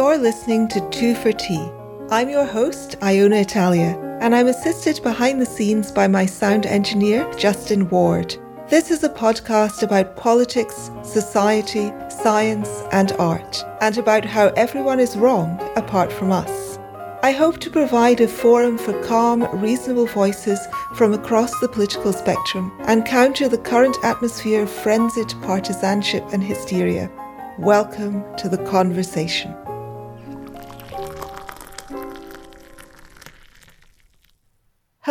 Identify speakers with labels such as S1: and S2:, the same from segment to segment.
S1: You're listening to Two for Tea. I'm your host, Iona Italia, and I'm assisted behind the scenes by my sound engineer, Justin Ward. This is a podcast about politics, society, science, and art, and about how everyone is wrong apart from us. I hope to provide a forum for calm, reasonable voices from across the political spectrum and counter the current atmosphere of frenzied partisanship and hysteria. Welcome to the conversation.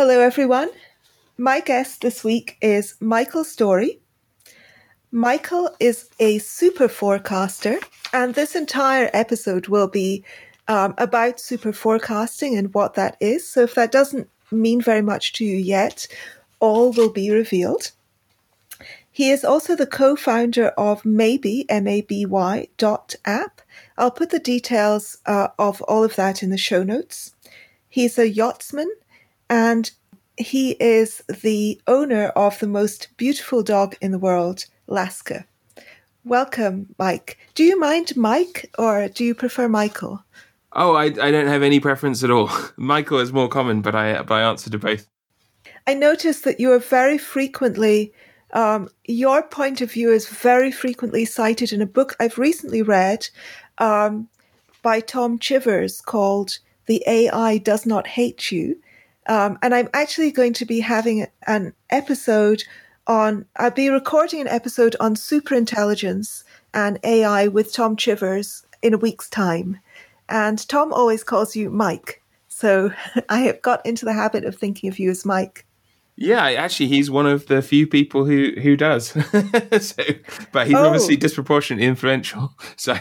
S1: Hello, everyone. My guest this week is Michael Story. Michael is a super forecaster, and this entire episode will be um, about super forecasting and what that is. So, if that doesn't mean very much to you yet, all will be revealed. He is also the co-founder of Maybe M A B Y dot app. I'll put the details uh, of all of that in the show notes. He's a yachtsman and he is the owner of the most beautiful dog in the world, Laska. Welcome, Mike. Do you mind Mike or do you prefer Michael?
S2: Oh, I, I don't have any preference at all. Michael is more common, but I but I answer to both.
S1: I noticed that you are very frequently um, your point of view is very frequently cited in a book I've recently read um, by Tom Chivers called The AI Does Not Hate You. Um, and I'm actually going to be having an episode on, I'll be recording an episode on superintelligence and AI with Tom Chivers in a week's time. And Tom always calls you Mike. So I have got into the habit of thinking of you as Mike.
S2: Yeah, actually, he's one of the few people who who does. so, but he's oh. obviously disproportionately influential. So,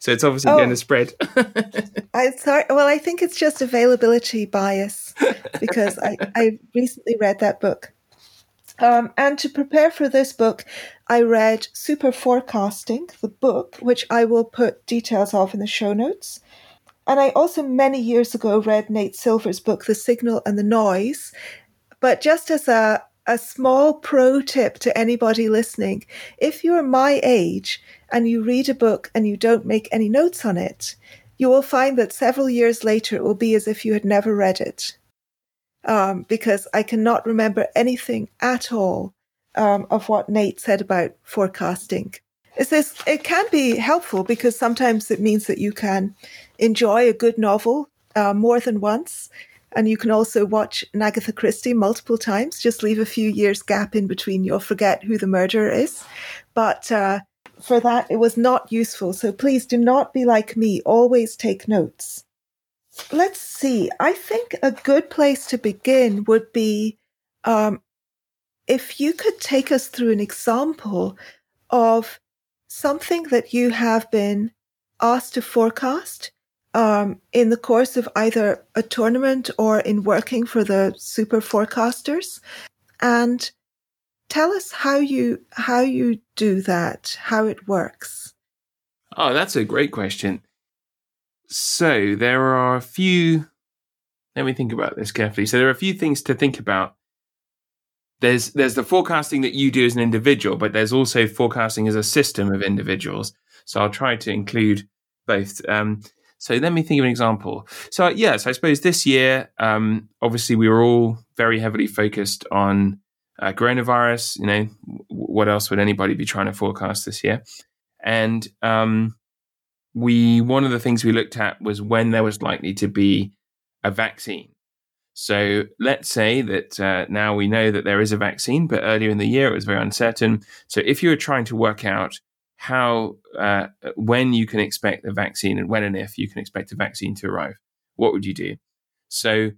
S2: so it's obviously oh. going to spread.
S1: I sorry. Well, I think it's just availability bias because I I recently read that book. Um, and to prepare for this book, I read Super Forecasting, the book, which I will put details of in the show notes. And I also, many years ago, read Nate Silver's book, The Signal and the Noise, but just as a, a small pro tip to anybody listening, if you're my age and you read a book and you don't make any notes on it, you will find that several years later it will be as if you had never read it. Um, because I cannot remember anything at all um, of what Nate said about forecasting. It says it can be helpful because sometimes it means that you can enjoy a good novel uh, more than once and you can also watch an Agatha Christie multiple times. Just leave a few years gap in between. You'll forget who the murderer is. But uh, for that, it was not useful. So please do not be like me. Always take notes. Let's see. I think a good place to begin would be um, if you could take us through an example of something that you have been asked to forecast um, in the course of either a tournament or in working for the super forecasters. And tell us how you how you do that how it works.
S2: Oh that's a great question. So there are a few let me think about this carefully. So there are a few things to think about. There's there's the forecasting that you do as an individual but there's also forecasting as a system of individuals. So i'll try to include both. Um, so let me think of an example. So yes, I suppose this year, um, obviously we were all very heavily focused on uh, coronavirus. You know, what else would anybody be trying to forecast this year? And um, we one of the things we looked at was when there was likely to be a vaccine. So let's say that uh, now we know that there is a vaccine, but earlier in the year it was very uncertain. So if you were trying to work out how uh, when you can expect a vaccine and when and if you can expect a vaccine to arrive. What would you do? So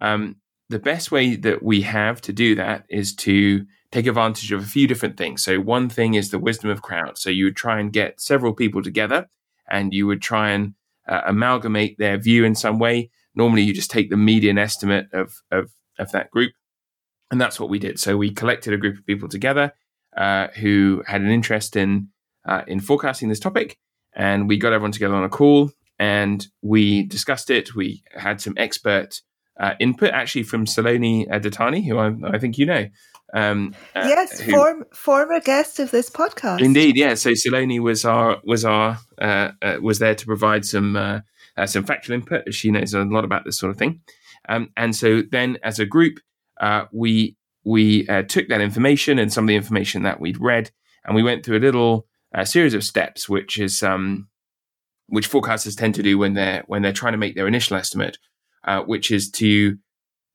S2: um, the best way that we have to do that is to take advantage of a few different things. So one thing is the wisdom of crowds. So you would try and get several people together and you would try and uh, amalgamate their view in some way. Normally you just take the median estimate of, of, of that group and that's what we did. So we collected a group of people together uh, who had an interest in uh, in forecasting this topic. And we got everyone together on a call and we discussed it. We had some expert uh, input, actually from Saloni Dattani, who I, I, think you know.
S1: Um, uh, yes, who, form, former guest of this podcast.
S2: Indeed, yeah. So Saloni was our was our uh, uh, was there to provide some uh, some factual input. She knows a lot about this sort of thing, um, and so then as a group, we we took that information and some of the information that we'd read, and we went through a little series of steps, which is um, which forecasters tend to do when they're when they're trying to make their initial estimate, uh, which is to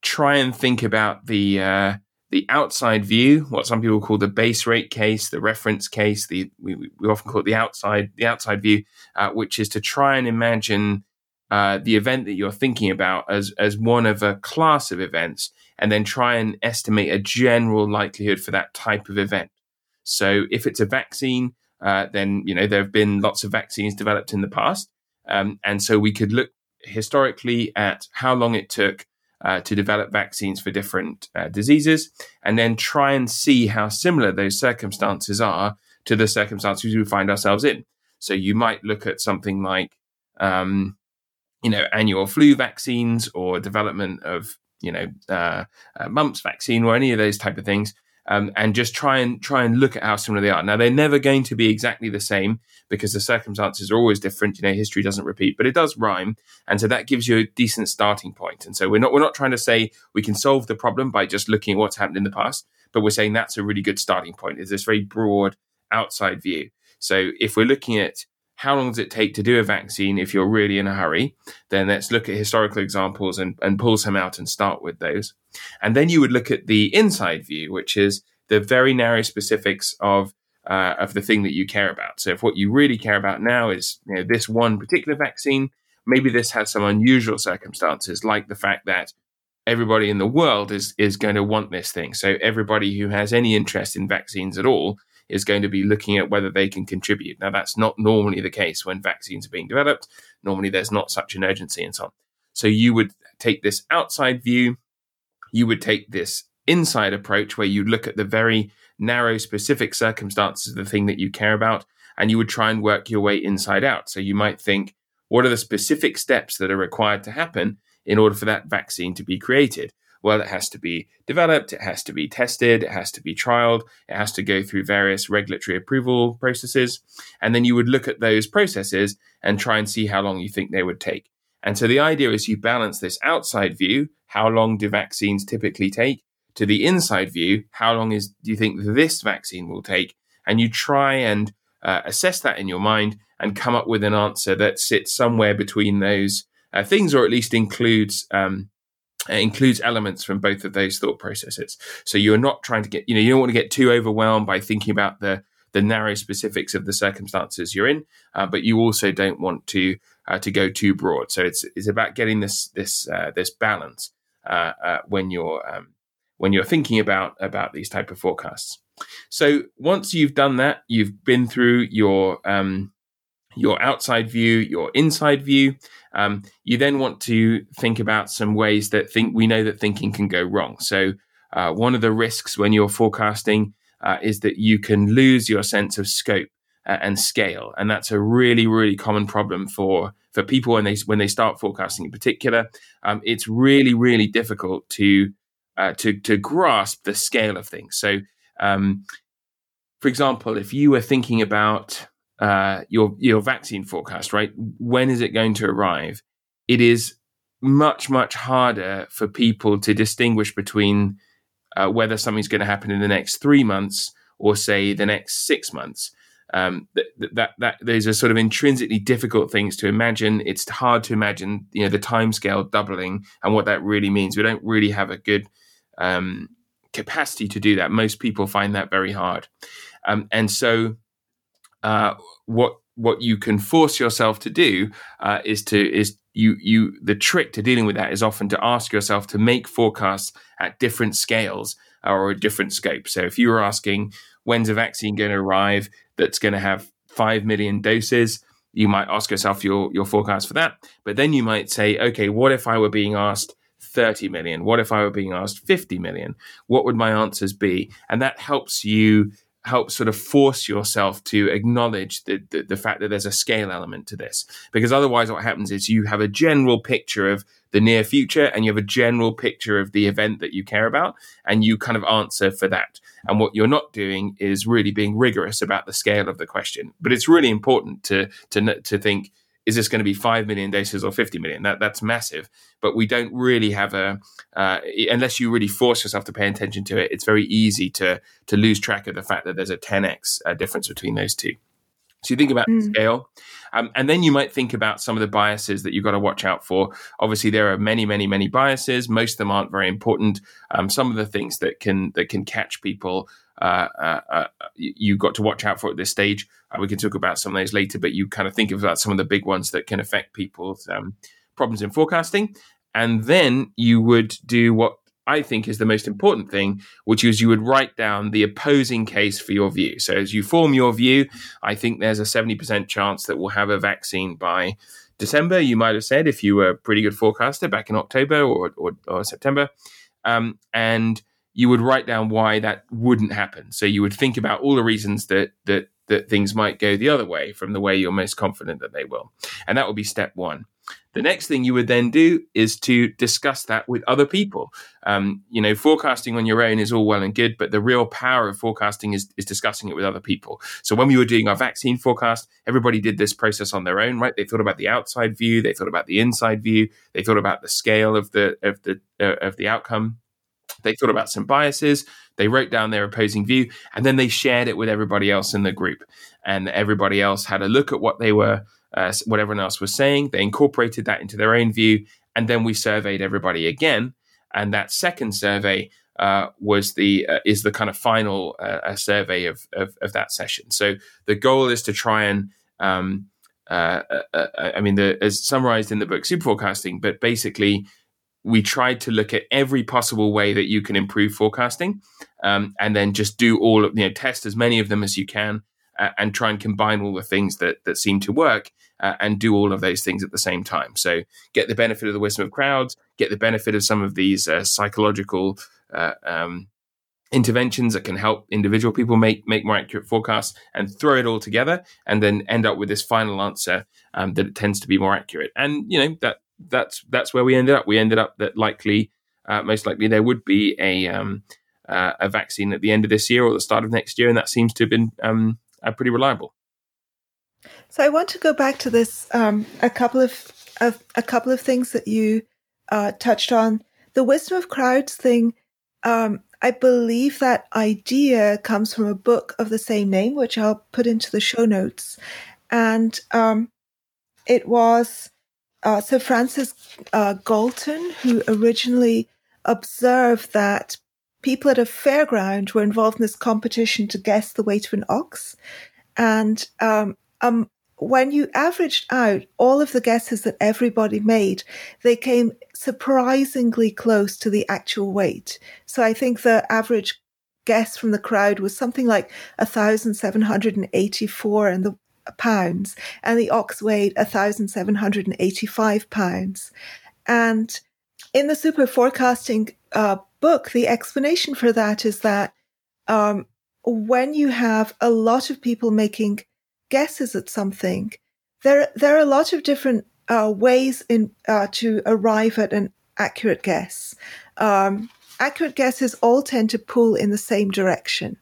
S2: try and think about the uh, the outside view, what some people call the base rate case, the reference case. The we, we often call it the outside the outside view, uh, which is to try and imagine uh, the event that you're thinking about as as one of a class of events, and then try and estimate a general likelihood for that type of event. So if it's a vaccine, uh, then you know there have been lots of vaccines developed in the past, um, and so we could look historically at how long it took uh, to develop vaccines for different uh, diseases, and then try and see how similar those circumstances are to the circumstances we find ourselves in. So you might look at something like, um, you know, annual flu vaccines or development of, you know, uh, mumps vaccine or any of those type of things, um, and just try and try and look at how similar they are. Now they're never going to be exactly the same because the circumstances are always different. You know, history doesn't repeat, but it does rhyme, and so that gives you a decent starting point. And so we're not we're not trying to say we can solve the problem by just looking at what's happened in the past, but we're saying that's a really good starting point. Is this very broad outside view? So if we're looking at how long does it take to do a vaccine if you're really in a hurry? Then let's look at historical examples and, and pull some out and start with those. And then you would look at the inside view, which is the very narrow specifics of uh, of the thing that you care about. So if what you really care about now is you know, this one particular vaccine, maybe this has some unusual circumstances, like the fact that everybody in the world is is going to want this thing. So everybody who has any interest in vaccines at all is going to be looking at whether they can contribute. Now, that's not normally the case when vaccines are being developed. Normally, there's not such an urgency and so on. So you would take this outside view, you would take this inside approach where you look at the very narrow, specific circumstances of the thing that you care about, and you would try and work your way inside out. So you might think, what are the specific steps that are required to happen in order for that vaccine to be created? Well, it has to be developed, it has to be tested, it has to be trialed, it has to go through various regulatory approval processes. And then you would look at those processes and try and see how long you think they would take. And so the idea is you balance this outside view, how long do vaccines typically take, to the inside view, how long is do you think this vaccine will take? And you try and uh, assess that in your mind and come up with an answer that sits somewhere between those uh, things, or at least includes um, it includes elements from both of those thought processes. So you're not trying to get, you know, you don't want to get too overwhelmed by thinking about the the narrow specifics of the circumstances you're in, uh, but you also don't want to uh, to go too broad. So it's it's about getting this this uh, this balance uh, uh, when you're um, when you're thinking about about these type of forecasts. So once you've done that, you've been through your um, your outside view, your inside view. Um, you then want to think about some ways that think we know that thinking can go wrong. So uh, one of the risks when you're forecasting uh, is that you can lose your sense of scope uh, and scale, and that's a really really common problem for for people when they when they start forecasting in particular. Um, it's really really difficult to uh, to to grasp the scale of things. So. Um, for example, if you were thinking about uh, your your vaccine forecast, right? When is it going to arrive? It is much much harder for people to distinguish between uh, whether something's going to happen in the next three months or say the next six months. Um, that, that that those are sort of intrinsically difficult things to imagine. It's hard to imagine, you know, the time scale doubling and what that really means. We don't really have a good um, capacity to do that. Most people find that very hard, um, and so uh, what what you can force yourself to do uh, is to is you you the trick to dealing with that is often to ask yourself to make forecasts at different scales or a different scope. So if you were asking when's a vaccine going to arrive that's going to have five million doses, you might ask yourself your your forecast for that. But then you might say, okay, what if I were being asked 30 million? What if I were being asked 50 million? What would my answers be? And that helps you helps sort of force yourself to acknowledge the, the, the fact that there's a scale element to this. Because otherwise, what happens is you have a general picture of the near future and you have a general picture of the event that you care about, and you kind of answer for that. And what you're not doing is really being rigorous about the scale of the question. But it's really important to to to think is this going to be 5 million doses or 50 million? That, that's massive. But we don't really have a, uh, unless you really force yourself to pay attention to it, it's very easy to, to lose track of the fact that there's a 10x uh, difference between those two. So you think about mm. scale, um, and then you might think about some of the biases that you've got to watch out for. Obviously, there are many, many, many biases. Most of them aren't very important. Um, some of the things that can that can catch people uh, uh, uh, you've got to watch out for at this stage. Uh, we can talk about some of those later, but you kind of think about some of the big ones that can affect people's um, problems in forecasting. And then you would do what I think is the most important thing, which is you would write down the opposing case for your view. So as you form your view, I think there's a 70% chance that we'll have a vaccine by December. You might have said if you were a pretty good forecaster back in October or, or, or September. Um, and you would write down why that wouldn't happen. So you would think about all the reasons that that that things might go the other way from the way you're most confident that they will. And that would be step one. The next thing you would then do is to discuss that with other people. Um, you know, forecasting on your own is all well and good, but the real power of forecasting is, is discussing it with other people. So when we were doing our vaccine forecast, everybody did this process on their own, right? They thought about the outside view, they thought about the inside view, they thought about the scale of the of the uh, of the outcome they thought about some biases, they wrote down their opposing view, and then they shared it with everybody else in the group. And everybody else had a look at what they were, uh, what everyone else was saying. They incorporated that into their own view, and then we surveyed everybody again. And that second survey uh, was the uh, is the kind of final uh, survey of, of, of that session. So the goal is to try and um, uh, uh, uh, I mean, the, as summarized in the book Super Forecasting, but basically we tried to look at every possible way that you can improve forecasting um, and then just do all of you know test as many of them as you can uh, and try and combine all the things that that seem to work uh, and do all of those things at the same time so get the benefit of the wisdom of crowds get the benefit of some of these uh, psychological uh, um, interventions that can help individual people make make more accurate forecasts and throw it all together and then end up with this final answer um, that it tends to be more accurate and you know that that's that's where we ended up. We ended up that likely, uh, most likely, there would be a um, uh, a vaccine at the end of this year or the start of next year, and that seems to have been um, uh, pretty reliable.
S1: So I want to go back to this um, a couple of, of, a couple of things that you uh, touched on. The wisdom of crowds thing. Um, I believe that idea comes from a book of the same name, which I'll put into the show notes, and um, it was uh, Sir Francis uh, Galton, who originally observed that people at a fairground were involved in this competition to guess the weight of an ox. And um, um, when you averaged out all of the guesses that everybody made, they came surprisingly close to the actual weight. So I think the average guess from the crowd was something like 1,784, and the pounds, and the ox weighed 1,785 pounds. And in the super forecasting uh, book, the explanation for that is that um, when you have a lot of people making guesses at something, there there are a lot of different uh, ways in uh, to arrive at an accurate guess. Um, accurate guesses all tend to pull in the same direction.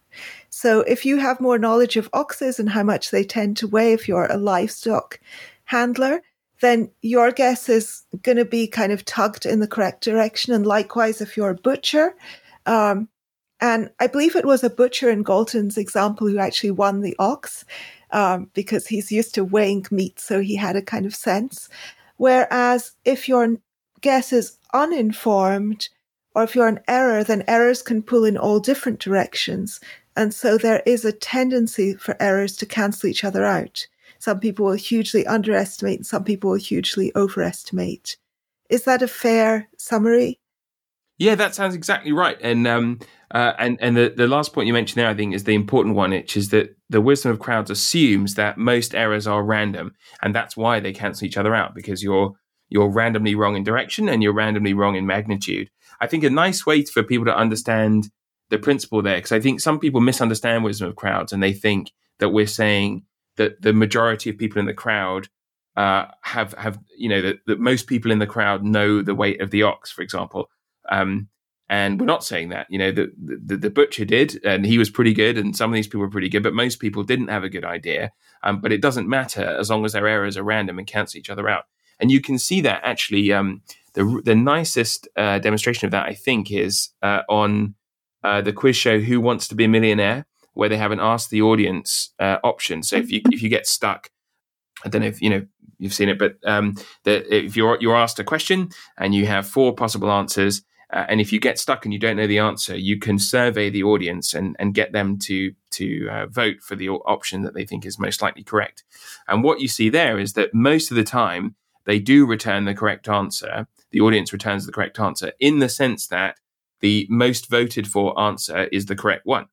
S1: So if you have more knowledge of oxes and how much they tend to weigh, if you're a livestock handler, then your guess is going to be kind of tugged in the correct direction. And likewise, if you're a butcher, um, and I believe it was a butcher in Galton's example who actually won the ox um, because he's used to weighing meat, so he had a kind of sense. Whereas if your guess is uninformed, or if you're an error, then errors can pull in all different directions. And so there is a tendency for errors to cancel each other out. Some people will hugely underestimate and some people will hugely overestimate. Is that a fair summary?
S2: Yeah, that sounds exactly right. And um, uh, and and the, the last point you mentioned there, I think, is the important one, which is that the wisdom of crowds assumes that most errors are random, and that's why they cancel each other out because you're you're randomly wrong in direction and you're randomly wrong in magnitude. I think a nice way for people to understand the principle there because I think some people misunderstand wisdom of crowds and they think that we're saying that the majority of people in the crowd uh, have have you know that, that most people in the crowd know the weight of the ox, for example. Um, and we're not saying that, you know, the, the, the butcher did, and he was pretty good, and some of these people were pretty good, but most people didn't have a good idea. Um, but it doesn't matter as long as their errors are random and cancel each other out. And you can see that actually. Um, the the nicest uh, demonstration of that, I think, is uh, on uh, the quiz show "Who Wants to Be a Millionaire," where they have an ask the audience uh, option. So if you if you get stuck, I don't know if you know you've seen it, but um, the, if you're you're asked a question and you have four possible answers, uh, and if you get stuck and you don't know the answer, you can survey the audience and, and get them to to uh, vote for the option that they think is most likely correct. And what you see there is that most of the time they do return the correct answer. The audience returns the correct answer in the sense that the most voted for answer is the correct one.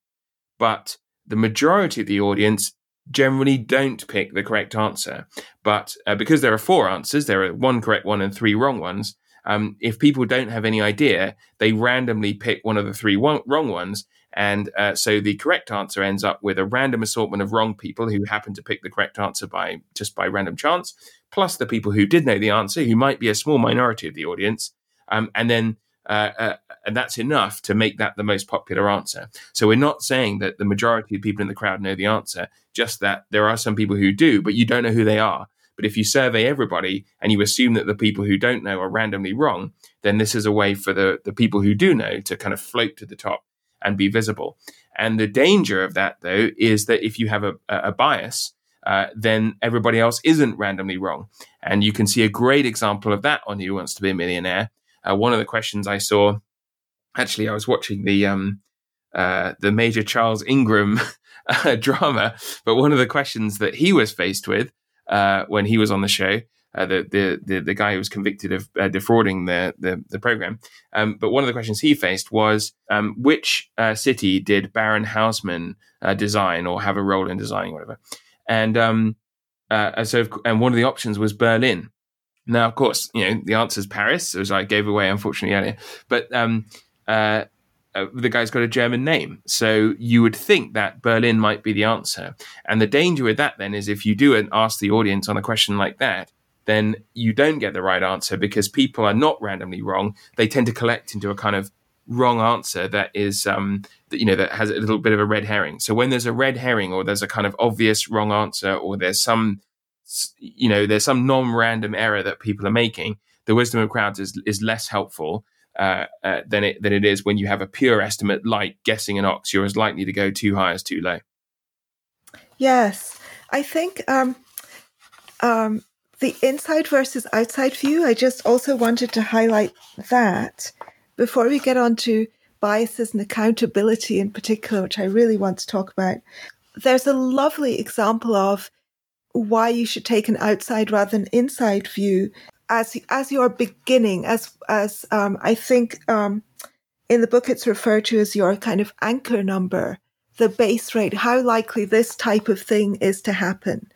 S2: But the majority of the audience generally don't pick the correct answer. But uh, because there are four answers, there are one correct one and three wrong ones um, if people don't have any idea, they randomly pick one of the three one, wrong ones. And uh, so the correct answer ends up with a random assortment of wrong people who happen to pick the correct answer by just by random chance, plus the people who did know the answer, who might be a small minority of the audience. Um, and then uh, uh, and that's enough to make that the most popular answer. So we're not saying that the majority of people in the crowd know the answer, just that there are some people who do, but you don't know who they are. But if you survey everybody and you assume that the people who don't know are randomly wrong, then this is a way for the, the people who do know to kind of float to the top and be visible. And the danger of that, though, is that if you have a, a bias, uh, then everybody else isn't randomly wrong. And you can see a great example of that on Who Wants to Be a Millionaire. Uh, one of the questions I saw, actually, I was watching the um, uh, the Major Charles Ingram uh, drama, but one of the questions that he was faced with uh, when he was on the show. Uh, the, the, the the guy who was convicted of defrauding the the, the program. Um, but one of the questions he faced was um, which city did Baron Haussmann design or have a role in designing, whatever. And um, uh, so and one of the options was Berlin. Now, of course, you know the answer is Paris, as I gave away unfortunately earlier. But um, uh, the guy's got a German name. So you would think that Berlin might be the answer. And the danger with that then is if you do ask the audience on a question like that, then you don't get the right answer because people are not randomly wrong. They tend to collect into a kind of wrong answer that is, um, that, you know, that has a little bit of a red herring. So when there's a red herring or there's a kind of obvious wrong answer or there's some, you know, there's some non-random error that people are making, the wisdom of crowds is, is less helpful uh, uh, than it than it is when you have a pure estimate like guessing an ox. You're as likely to go too high as too low.
S1: Yes, I think um, um, the inside versus outside view. I just also wanted to highlight that before we get on to biases and accountability in particular, which I really want to talk about. There's a lovely example of why you should take an outside rather than inside view as as you're beginning, as as um, I think um, in the book it's referred to as your kind of anchor number, the base rate, how likely this type of thing is to happen.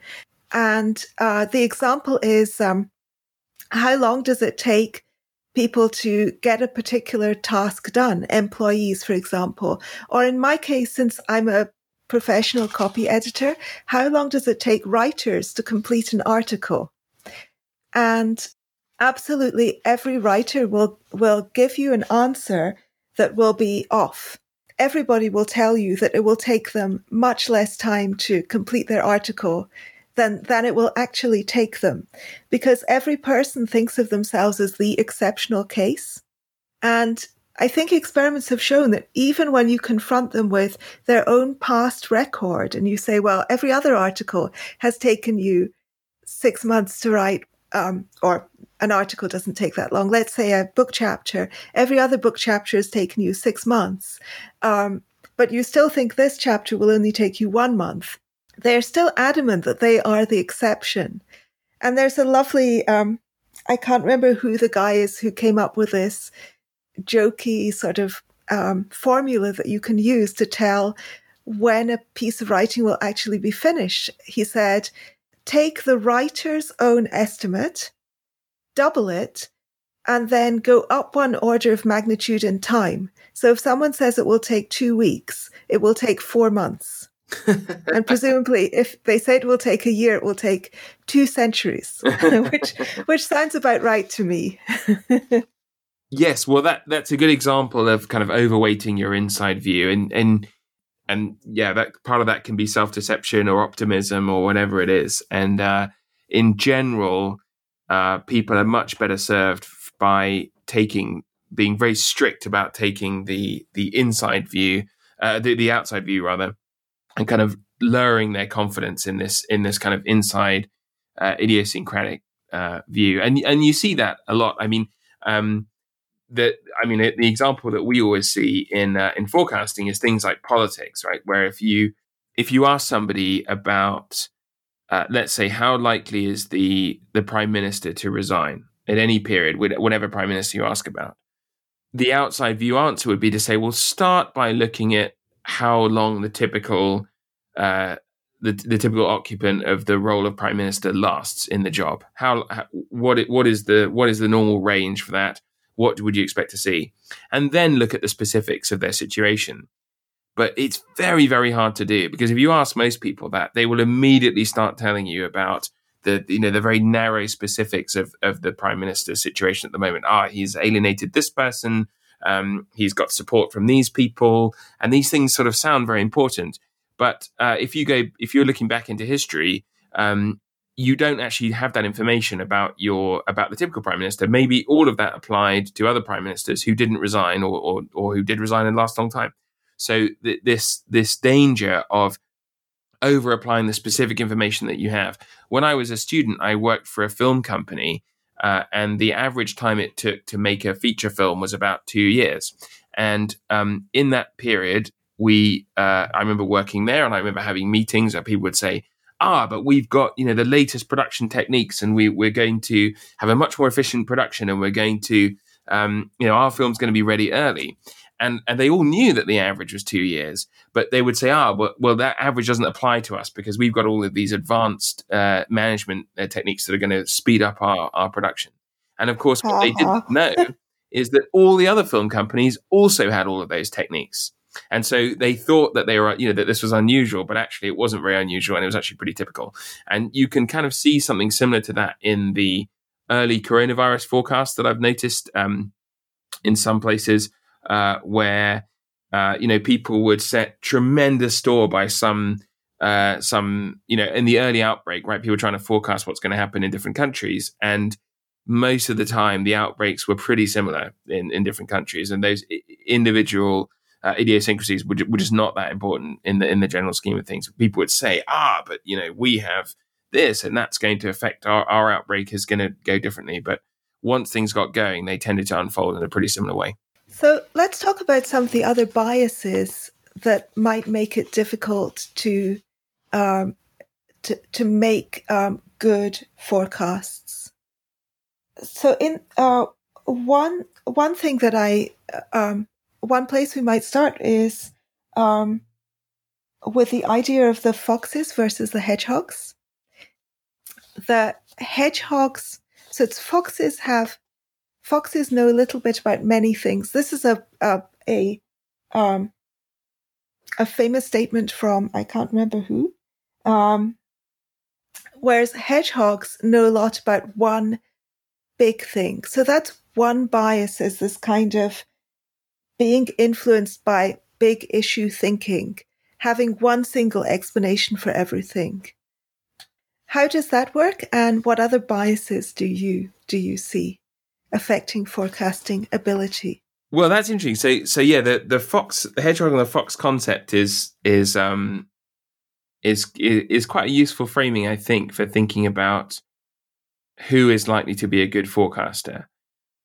S1: And uh, the example is um, how long does it take people to get a particular task done, employees, for example, or in my case, since I'm a professional copy editor, how long does it take writers to complete an article? And absolutely every writer will, will give you an answer that will be off. Everybody will tell you that it will take them much less time to complete their article than, than it will actually take them because every person thinks of themselves as the exceptional case. And I think experiments have shown that even when you confront them with their own past record and you say, well, every other article has taken you six months to write, um, or an article doesn't take that long. Let's say a book chapter. Every other book chapter has taken you six months, um, but you still think this chapter will only take you one month. They're still adamant that they are the exception. And there's a lovely, um, I can't remember who the guy is who came up with this jokey sort of um, formula that you can use to tell when a piece of writing will actually be finished. He said, take the writer's own estimate double it and then go up one order of magnitude in time. So if someone says it will take two weeks, it will take four months. and presumably, if they say it will take a year, it will take two centuries, which which sounds about right to me.
S2: yes, well, that that's a good example of kind of overweighting your inside view, and and and yeah, that part of that can be self deception or optimism or whatever it is. And uh, in general, uh, people are much better served by taking being very strict about taking the the inside view, uh, the the outside view rather, and kind of lowering their confidence in this in this kind of inside uh, idiosyncratic uh, view, and and you see that a lot. I mean, um, that I mean, the example that we always see in uh, in forecasting is things like politics, right? Where if you if you ask somebody about uh, let's say how likely is the the prime minister to resign at any period, whatever prime minister you ask about, the outside view answer would be to say, well, start by looking at how long the typical uh, the, the typical occupant of the role of prime minister lasts in the job. How, how what it, what is the what is the normal range for that? What would you expect to see? And then look at the specifics of their situation. But it's very very hard to do because if you ask most people that, they will immediately start telling you about the you know the very narrow specifics of of the prime minister's situation at the moment. Ah, he's alienated this person. Um, he's got support from these people, and these things sort of sound very important. But uh, if you go, if you're looking back into history, um, you don't actually have that information about your about the typical prime minister. Maybe all of that applied to other prime ministers who didn't resign or or, or who did resign in the last long time. So th- this this danger of over applying the specific information that you have. When I was a student, I worked for a film company, uh, and the average time it took to make a feature film was about two years. And um, in that period, we uh, I remember working there, and I remember having meetings where people would say, "Ah, but we've got you know the latest production techniques, and we we're going to have a much more efficient production, and we're going to um, you know our film's going to be ready early." and and they all knew that the average was two years, but they would say, "Ah, well, well, that average doesn't apply to us because we've got all of these advanced uh, management uh, techniques that are going to speed up our our production." And of course, what uh-huh. they didn't know is that all the other film companies also had all of those techniques. And so they thought that they were, you know, that this was unusual, but actually it wasn't very unusual and it was actually pretty typical. And you can kind of see something similar to that in the early coronavirus forecast that I've noticed um, in some places uh, where uh, you know people would set tremendous store by some uh, some you know in the early outbreak, right? People trying to forecast what's going to happen in different countries, and most of the time the outbreaks were pretty similar in, in different countries, and those individual uh, idiosyncrasies were, were just not that important in the in the general scheme of things. People would say, ah, but you know we have this, and that's going to affect our our outbreak is going to go differently, but once things got going, they tended to unfold in a pretty similar way.
S1: So let's talk about some of the other biases that might make it difficult to um, to, to make um, good forecasts. So in uh, one one thing that I um, one place we might start is um, with the idea of the foxes versus the hedgehogs. The hedgehogs, so it's foxes have foxes know a little bit about many things. This is a a a, um, a famous statement from I can't remember who. Um, whereas hedgehogs know a lot about one big thing. So that's one bias is this kind of being influenced by big issue thinking, having one single explanation for everything. How does that work and what other biases do you do you see? affecting forecasting ability.
S2: Well, that's interesting. So, so yeah, the the fox, the hedgehog, and the fox concept is is um is is quite a useful framing, I think, for thinking about who is likely to be a good forecaster.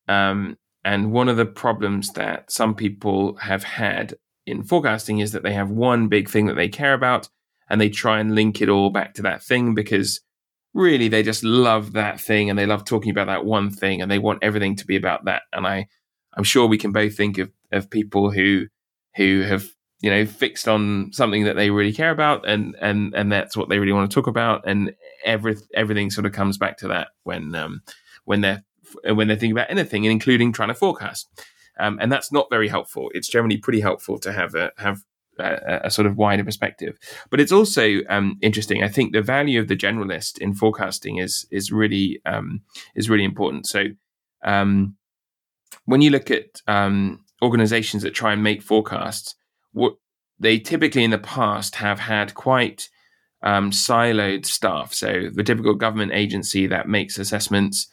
S2: Um, and one of the problems that some people have had in forecasting is that they have one big thing that they care about, and they try and link it all back to that thing because really they just love that thing and they love talking about that one thing and they want everything to be about that. And I, I'm sure we can both think of, of people who, who have, you know, fixed on something that they really care about and, and, and that's what they really want to talk about. And every, everything sort of comes back to that when, um, when they're when they're thinking about anything, including trying to forecast. Um, and that's not very helpful. It's generally pretty helpful to have a have a, a sort of wider perspective. But it's also um, interesting. I think the value of the generalist in forecasting is is really um, is really important. So um, when you look at um, organizations that try and make forecasts, what they typically in the past have had quite um, siloed staff. So the typical government agency that makes assessments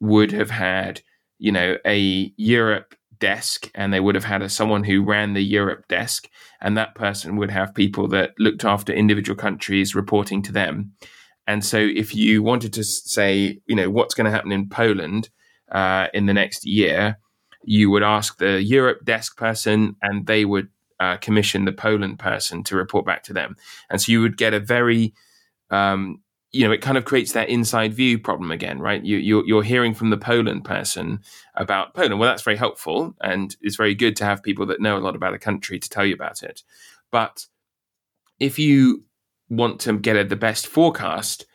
S2: would have had, you know, a Europe desk and they would have had a, someone who ran the Europe desk, and that person would have people that looked after individual countries reporting to them. And so, if you wanted to say, you know, what's going to happen in Poland uh, in the next year, you would ask the Europe desk person, and they would uh, commission the Poland person to report back to them. And so, you would get a very um, you know, it kind of creates that inside view problem again, right? You, you're, you're hearing from the Poland person about Poland. Well, that's very helpful, and it's very good to have people that know a lot about a country to tell you about it. But if you want to get the best forecast,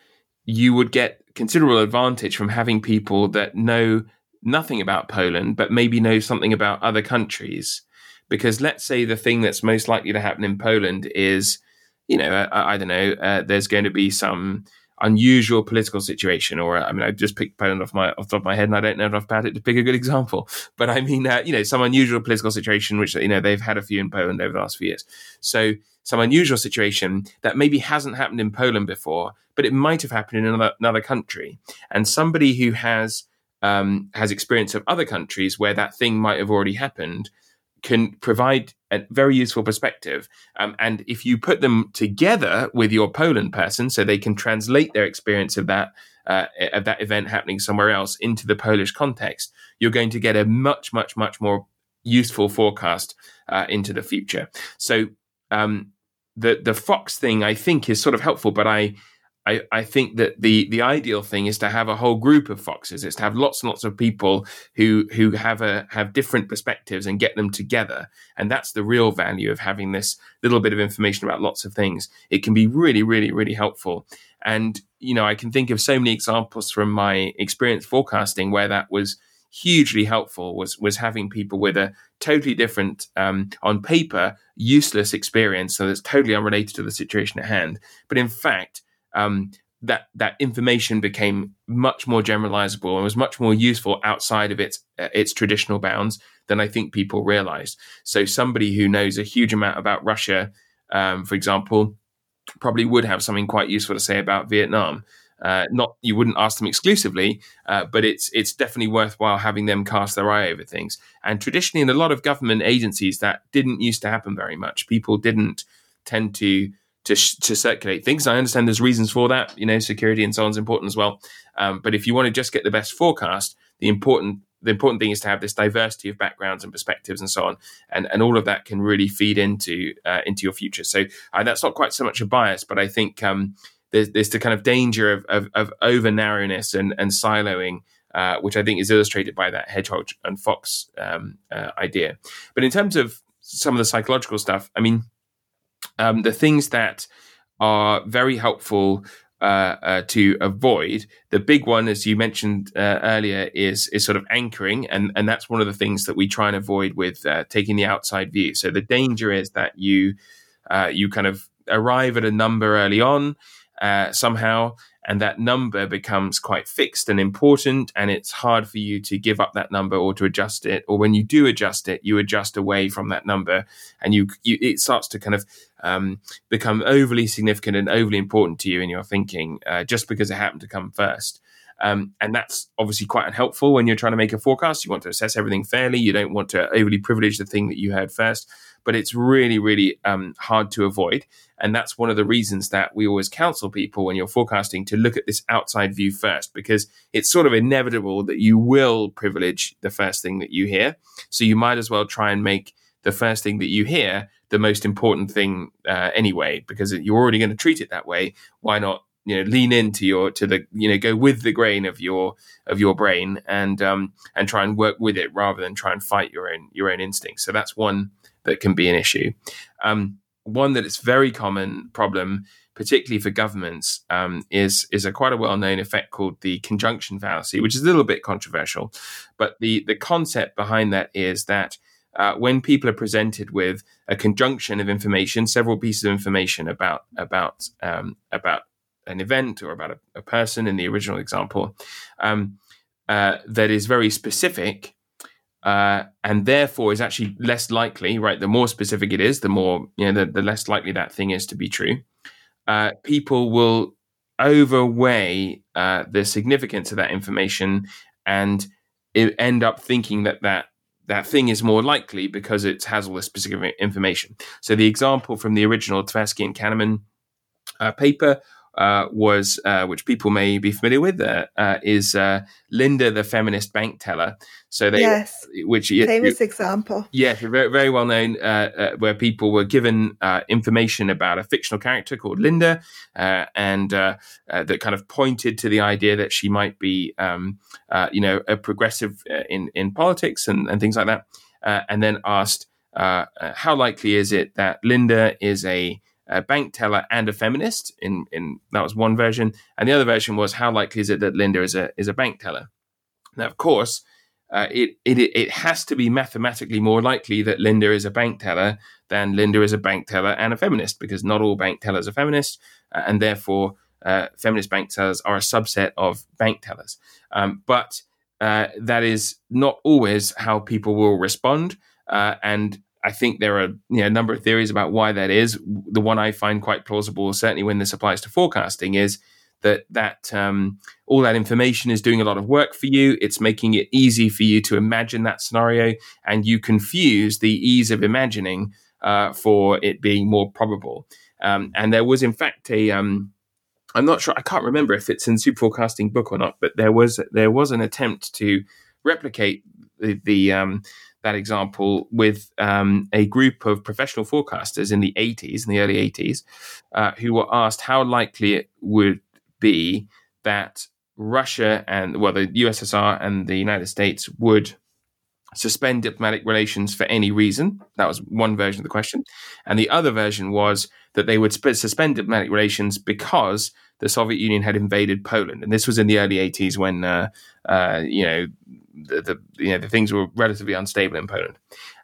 S2: you would get considerable advantage from having people that know nothing about Poland, but maybe know something about other countries. Because let's say the thing that's most likely to happen in Poland is, you know, I, I don't know, uh, there's going to be some unusual political situation, or I mean, I just picked Poland off my off the top of my head, and I don't know enough about it to pick a good example. But I mean, uh, you know, some unusual political situation, which you know they've had a few in Poland over the last few years. So some unusual situation that maybe hasn't happened in Poland before, but it might have happened in another, another country, and somebody who has um, has experience of other countries where that thing might have already happened can provide a very useful perspective. Um, and if you put them together with your Poland person, so they can translate their experience of that uh, of that event happening somewhere else into the Polish context, you're going to get a much, much, much more useful forecast uh, into the future. So um, the the Fox thing, I think, is sort of helpful, but I I, I think that the the ideal thing is to have a whole group of foxes. It's to have lots and lots of people who who have a have different perspectives and get them together. And that's the real value of having this little bit of information about lots of things. It can be really, really, really helpful. And you know, I can think of so many examples from my experience forecasting where that was hugely helpful. Was was having people with a totally different, um, on paper, useless experience, so that's totally unrelated to the situation at hand. But in fact um, that that information became much more generalizable and was much more useful outside of its uh, its traditional bounds than I think people realized. So somebody who knows a huge amount about Russia, um, for example, probably would have something quite useful to say about Vietnam. Uh, not you wouldn't ask them exclusively, uh, but it's it's definitely worthwhile having them cast their eye over things. And traditionally, in a lot of government agencies, that didn't used to happen very much. People didn't tend to to sh- to circulate things. I understand there's reasons for that. You know, security and so on is important as well. Um, but if you want to just get the best forecast, the important the important thing is to have this diversity of backgrounds and perspectives and so on, and and all of that can really feed into uh, into your future. So uh, that's not quite so much a bias, but I think um, there's there's the kind of danger of of, of over narrowness and and siloing. Uh, which I think is illustrated by that hedgehog and fox um, uh, idea. But in terms of some of the psychological stuff, I mean, um, the things that are very helpful uh, uh, to avoid. The big one, as you mentioned uh, earlier, is is sort of anchoring, and and that's one of the things that we try and avoid with uh, taking the outside view. So the danger is that you uh, you kind of arrive at a number early on uh, somehow, and that number becomes quite fixed and important and it's hard for you to give up that number or to adjust it or when you do adjust it you adjust away from that number and you, you it starts to kind of um, become overly significant and overly important to you in your thinking uh, just because it happened to come first um, and that's obviously quite unhelpful when you're trying to make a forecast. You want to assess everything fairly. You don't want to overly privilege the thing that you heard first but it's really, really um, hard to avoid. And that's one of the reasons that we always counsel people when you're forecasting to look at this outside view first, because it's sort of inevitable that you will privilege the first thing that you hear. So you might as well try and make the first thing that you hear the most important thing uh, anyway, because you're already going to treat it that way. Why not you know lean into your to the you know go with the grain of your of your brain and um and try and work with it rather than try and fight your own your own instincts so that's one that can be an issue. Um, one that is very common problem particularly for governments, um, is is a quite a well known effect called the conjunction fallacy, which is a little bit controversial. But the the concept behind that is that uh, when people are presented with a conjunction of information, several pieces of information about about um, about an event or about a, a, person in the original example um, uh, that is very specific uh, and therefore is actually less likely, right? The more specific it is, the more, you know, the, the less likely that thing is to be true. Uh, people will overweigh uh, the significance of that information and end up thinking that that that thing is more likely because it has all this specific information. So the example from the original Tversky and Kahneman uh, paper uh, was, uh, which people may be familiar with, uh, uh is uh, Linda the feminist bank teller.
S1: So they, yes, which famous you, example,
S2: yes, very very well known, uh, where people were given information about a fictional character called Linda, and that kind of pointed to the idea that she might be, um, you know, a progressive in in politics and, and things like that, and then asked. how likely is it that Linda is a a bank teller and a feminist. In in that was one version, and the other version was how likely is it that Linda is a is a bank teller? Now, of course, uh, it, it it has to be mathematically more likely that Linda is a bank teller than Linda is a bank teller and a feminist, because not all bank tellers are feminists, uh, and therefore uh, feminist bank tellers are a subset of bank tellers. Um, but uh, that is not always how people will respond, uh, and I think there are you know, a number of theories about why that is. The one I find quite plausible, certainly when this applies to forecasting, is that that um, all that information is doing a lot of work for you. It's making it easy for you to imagine that scenario, and you confuse the ease of imagining uh, for it being more probable. Um, and there was, in fact, a um, I'm not sure. I can't remember if it's in super forecasting book or not, but there was there was an attempt to replicate the, the um, that example with um, a group of professional forecasters in the 80s, in the early 80s, uh, who were asked how likely it would be that Russia and, well, the USSR and the United States would suspend diplomatic relations for any reason. That was one version of the question. And the other version was that they would sp- suspend diplomatic relations because the Soviet Union had invaded Poland. And this was in the early 80s when, uh, uh, you know, the, the you know the things were relatively unstable in Poland,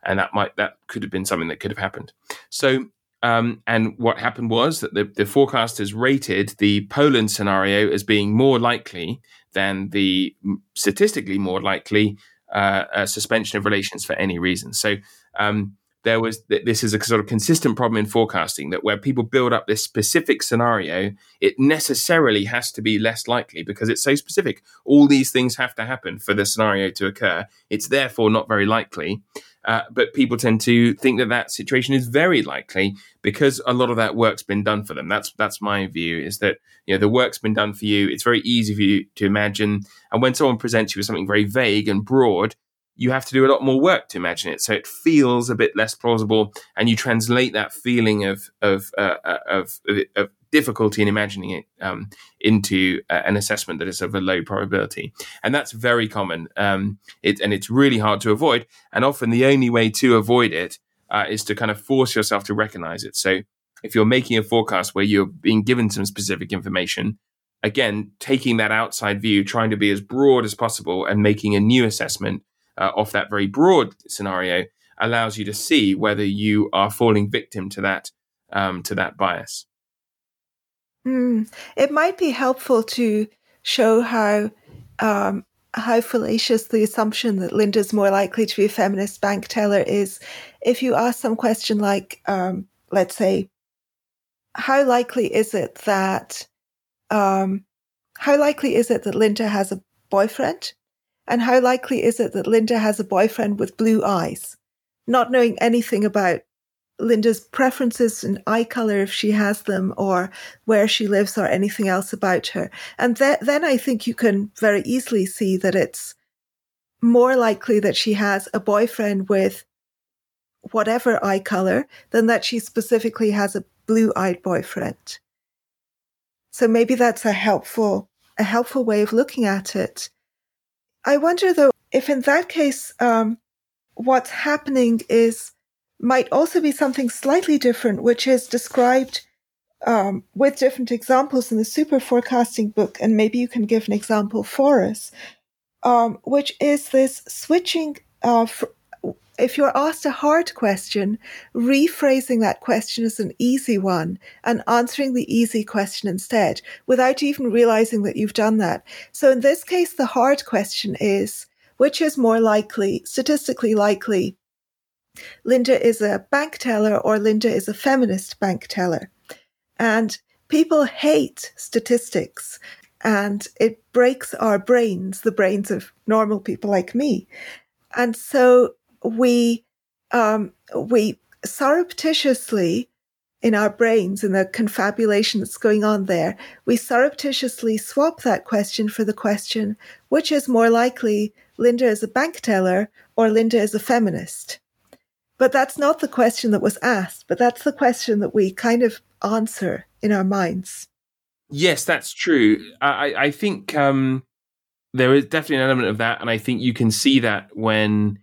S2: and that might that could have been something that could have happened. So. Um, and what happened was that the, the forecasters rated the Poland scenario as being more likely than the statistically more likely uh, suspension of relations for any reason. So um, there was this is a sort of consistent problem in forecasting that where people build up this specific scenario, it necessarily has to be less likely because it's so specific. All these things have to happen for the scenario to occur. It's therefore not very likely. Uh, but people tend to think that that situation is very likely because a lot of that work's been done for them. That's that's my view. Is that you know the work's been done for you. It's very easy for you to imagine. And when someone presents you with something very vague and broad, you have to do a lot more work to imagine it. So it feels a bit less plausible, and you translate that feeling of of uh, uh of, of, difficulty in imagining it um, into uh, an assessment that is of a low probability, and that's very common. Um, it, and it's really hard to avoid. And often the only way to avoid it uh, is to kind of force yourself to recognize it. So if you're making a forecast where you're being given some specific information, again, taking that outside view, trying to be as broad as possible, and making a new assessment uh, off that very broad scenario allows you to see whether you are falling victim to that um, to that bias.
S1: Mm. It might be helpful to show how um, how fallacious the assumption that Linda's more likely to be a feminist bank teller is. If you ask some question like, um, let's say, how likely is it that um, how likely is it that Linda has a boyfriend? And how likely is it that Linda has a boyfriend with blue eyes? Not knowing anything about Linda's preferences in eye color, if she has them, or where she lives, or anything else about her. And th- then I think you can very easily see that it's more likely that she has a boyfriend with whatever eye color than that she specifically has a blue eyed boyfriend. So maybe that's a helpful, a helpful way of looking at it. I wonder though if in that case, um, what's happening is might also be something slightly different, which is described um, with different examples in the super forecasting book, and maybe you can give an example for us, um, which is this switching. Uh, if you're asked a hard question, rephrasing that question as an easy one and answering the easy question instead without even realizing that you've done that. So in this case, the hard question is, which is more likely, statistically likely, Linda is a bank teller or Linda is a feminist bank teller. And people hate statistics and it breaks our brains, the brains of normal people like me. And so we, um, we surreptitiously in our brains and the confabulation that's going on there, we surreptitiously swap that question for the question, which is more likely Linda is a bank teller or Linda is a feminist? But that's not the question that was asked, but that's the question that we kind of answer in our minds.
S2: Yes, that's true. I, I think um, there is definitely an element of that. And I think you can see that when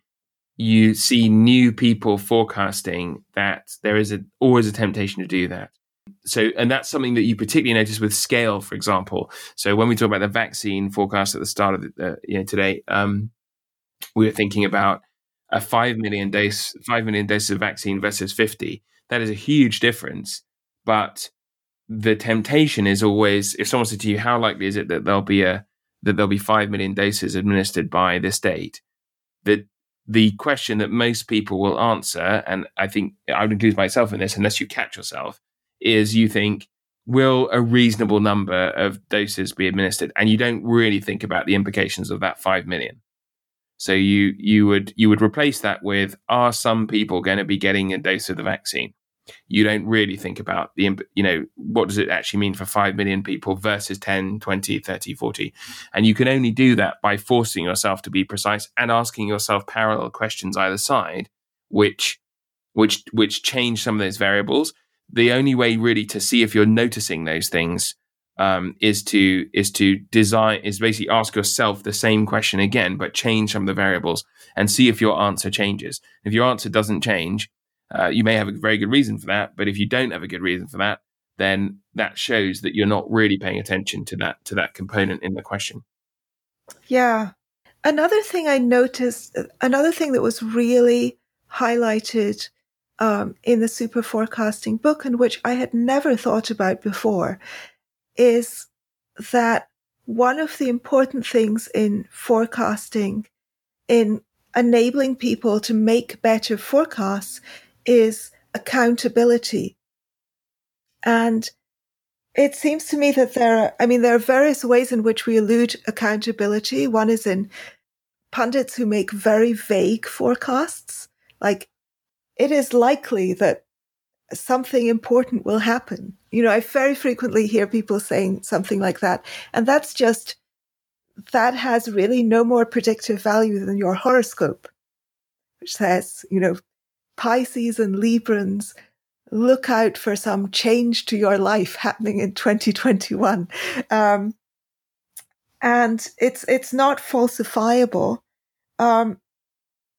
S2: you see new people forecasting that there is a, always a temptation to do that. So, and that's something that you particularly notice with scale, for example. So, when we talk about the vaccine forecast at the start of the, uh, you know, today, um, we were thinking about a 5 million dose 5 million doses of vaccine versus 50 that is a huge difference but the temptation is always if someone said to you how likely is it that there'll be a that there'll be 5 million doses administered by this date that the question that most people will answer and i think i would include myself in this unless you catch yourself is you think will a reasonable number of doses be administered and you don't really think about the implications of that 5 million so you you would you would replace that with are some people going to be getting a dose of the vaccine? You don't really think about the you know what does it actually mean for 5 million people versus 10, 20, 30, 40. And you can only do that by forcing yourself to be precise and asking yourself parallel questions either side which which which change some of those variables. The only way really to see if you're noticing those things um, is to is to design is basically ask yourself the same question again, but change some of the variables and see if your answer changes. If your answer doesn't change, uh, you may have a very good reason for that, but if you don't have a good reason for that, then that shows that you're not really paying attention to that to that component in the question.
S1: Yeah. Another thing I noticed, another thing that was really highlighted um, in the super forecasting book, and which I had never thought about before, is that one of the important things in forecasting, in enabling people to make better forecasts, is accountability. And it seems to me that there are, I mean, there are various ways in which we elude accountability. One is in pundits who make very vague forecasts. Like, it is likely that something important will happen. You know, I very frequently hear people saying something like that. And that's just, that has really no more predictive value than your horoscope, which says, you know, Pisces and Librans, look out for some change to your life happening in 2021. Um, and it's, it's not falsifiable. Um,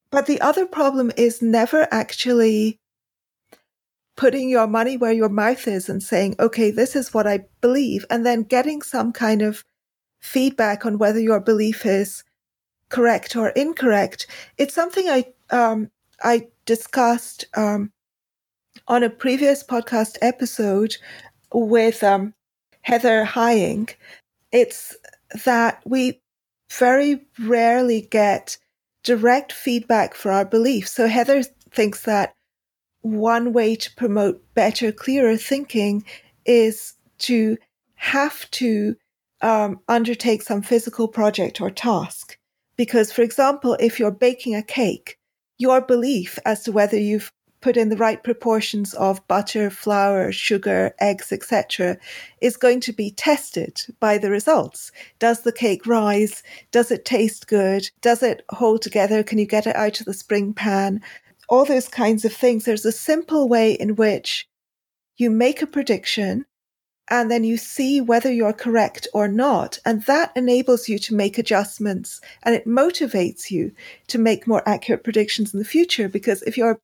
S1: but the other problem is never actually putting your money where your mouth is and saying, okay, this is what I believe, and then getting some kind of feedback on whether your belief is correct or incorrect. It's something I um, I discussed um, on a previous podcast episode with um, Heather Heying. It's that we very rarely get direct feedback for our beliefs. So Heather thinks that one way to promote better, clearer thinking is to have to um, undertake some physical project or task. Because, for example, if you're baking a cake, your belief as to whether you've put in the right proportions of butter, flour, sugar, eggs, etc., is going to be tested by the results. Does the cake rise? Does it taste good? Does it hold together? Can you get it out of the spring pan? all those kinds of things. There's a simple way in which you make a prediction and then you see whether you're correct or not. And that enables you to make adjustments and it motivates you to make more accurate predictions in the future. Because if you're